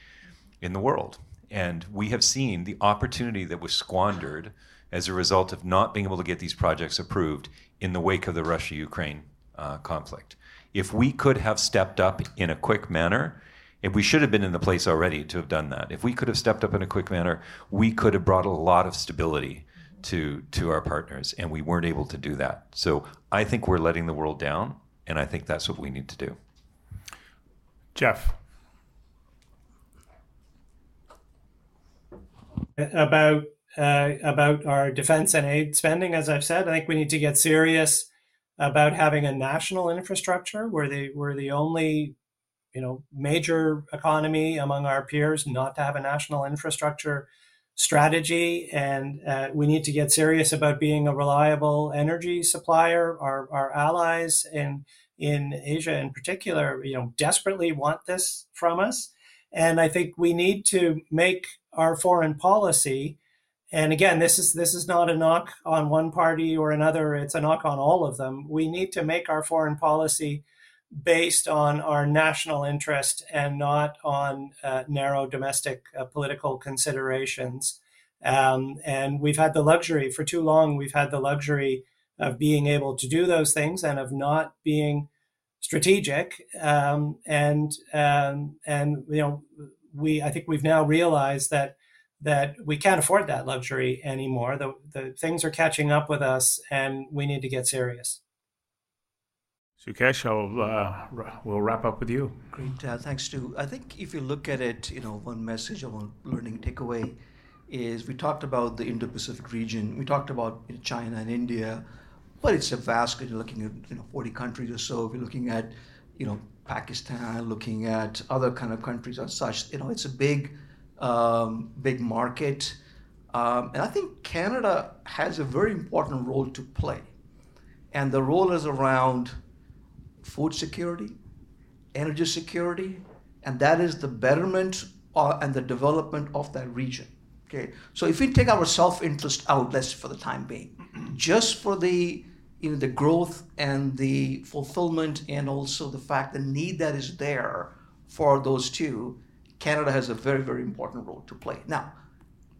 in the world. And we have seen the opportunity that was squandered as a result of not being able to get these projects approved in the wake of the Russia-Ukraine uh, conflict. If we could have stepped up in a quick manner if we should have been in the place already to have done that. If we could have stepped up in a quick manner, we could have brought a lot of stability to to our partners, and we weren't able to do that. So I think we're letting the world down, and I think that's what we need to do. Jeff. About uh, about our defense and aid spending, as I've said, I think we need to get serious about having a national infrastructure. We're the we're the only you know major economy among our peers not to have a national infrastructure strategy. And uh, we need to get serious about being a reliable energy supplier. Our, our allies in in asia in particular you know desperately want this from us. And i think we need to make our foreign policy and again this is this is not a knock on one party or another it's a knock on all of them we need to make our foreign policy based on our national interest and not on uh, narrow domestic uh, political considerations. Um, and we've had the luxury for too long, we've had the luxury of being able to do those things and of not being strategic. Um, and, um, and, you know, we, I think we've now realized that, that we can't afford that luxury anymore. The, the things are catching up with us and we need to get serious. Sukesh, I'll, uh, we'll wrap up with you. Great, uh, thanks, Stu. I think if you look at it, you know, one message I want learning takeaway is we talked about the Indo-Pacific region. We talked about China and India, but it's a vast. You're looking at you know 40 countries or so. If you're looking at you know Pakistan, looking at other kind of countries as such, you know it's a big um, big market. Um, and I think Canada has a very important role to play. And the role is around food security, energy security, and that is the betterment uh, and the development of that region. Okay, so if we take our self-interest out, let's for the time being, just for the you know the growth and the fulfillment and also the fact the need that is there for those two, Canada has a very very important role to play. Now,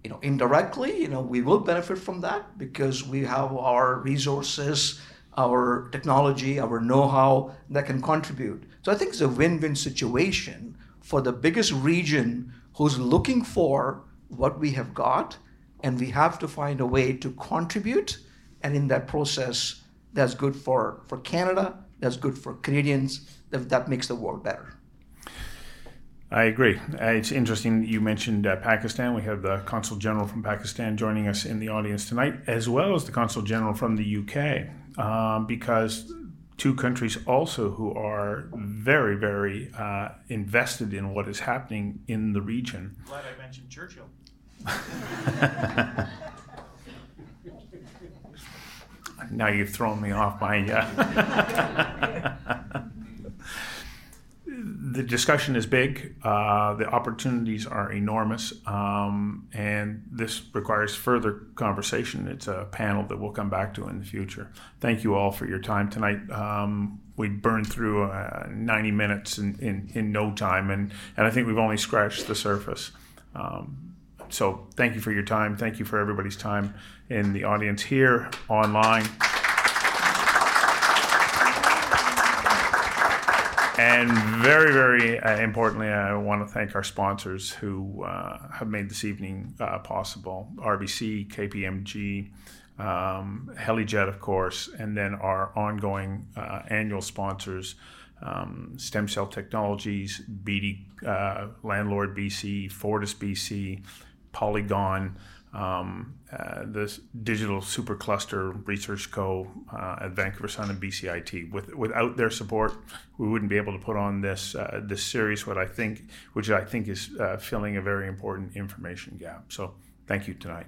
you know indirectly, you know we will benefit from that because we have our resources, our technology, our know-how that can contribute. So I think it's a win-win situation for the biggest region who's looking for what we have got, and we have to find a way to contribute. And in that process, that's good for, for Canada, that's good for Canadians, that, that makes the world better. I agree. Uh, it's interesting you mentioned uh, Pakistan. We have the Consul General from Pakistan joining us in the audience tonight, as well as the Consul General from the UK, um, because two countries also who are very, very uh, invested in what is happening in the region. Glad I mentioned Churchill. now you've thrown me off my. Uh the discussion is big. Uh, the opportunities are enormous, um, and this requires further conversation. It's a panel that we'll come back to in the future. Thank you all for your time tonight. Um, we burned through uh, 90 minutes in, in, in no time, and, and I think we've only scratched the surface. Um, so thank you for your time. Thank you for everybody's time in the audience here, online. And very, very uh, importantly, I want to thank our sponsors who uh, have made this evening uh, possible RBC, KPMG, um, Helijet, of course, and then our ongoing uh, annual sponsors. Um, Stem Cell Technologies, BD uh, Landlord BC, Fortis BC, Polygon, um, uh, the Digital Supercluster Research Co. Uh, at Vancouver Sun and BCIT. With, without their support, we wouldn't be able to put on this uh, this series. What I think, which I think is uh, filling a very important information gap. So, thank you tonight.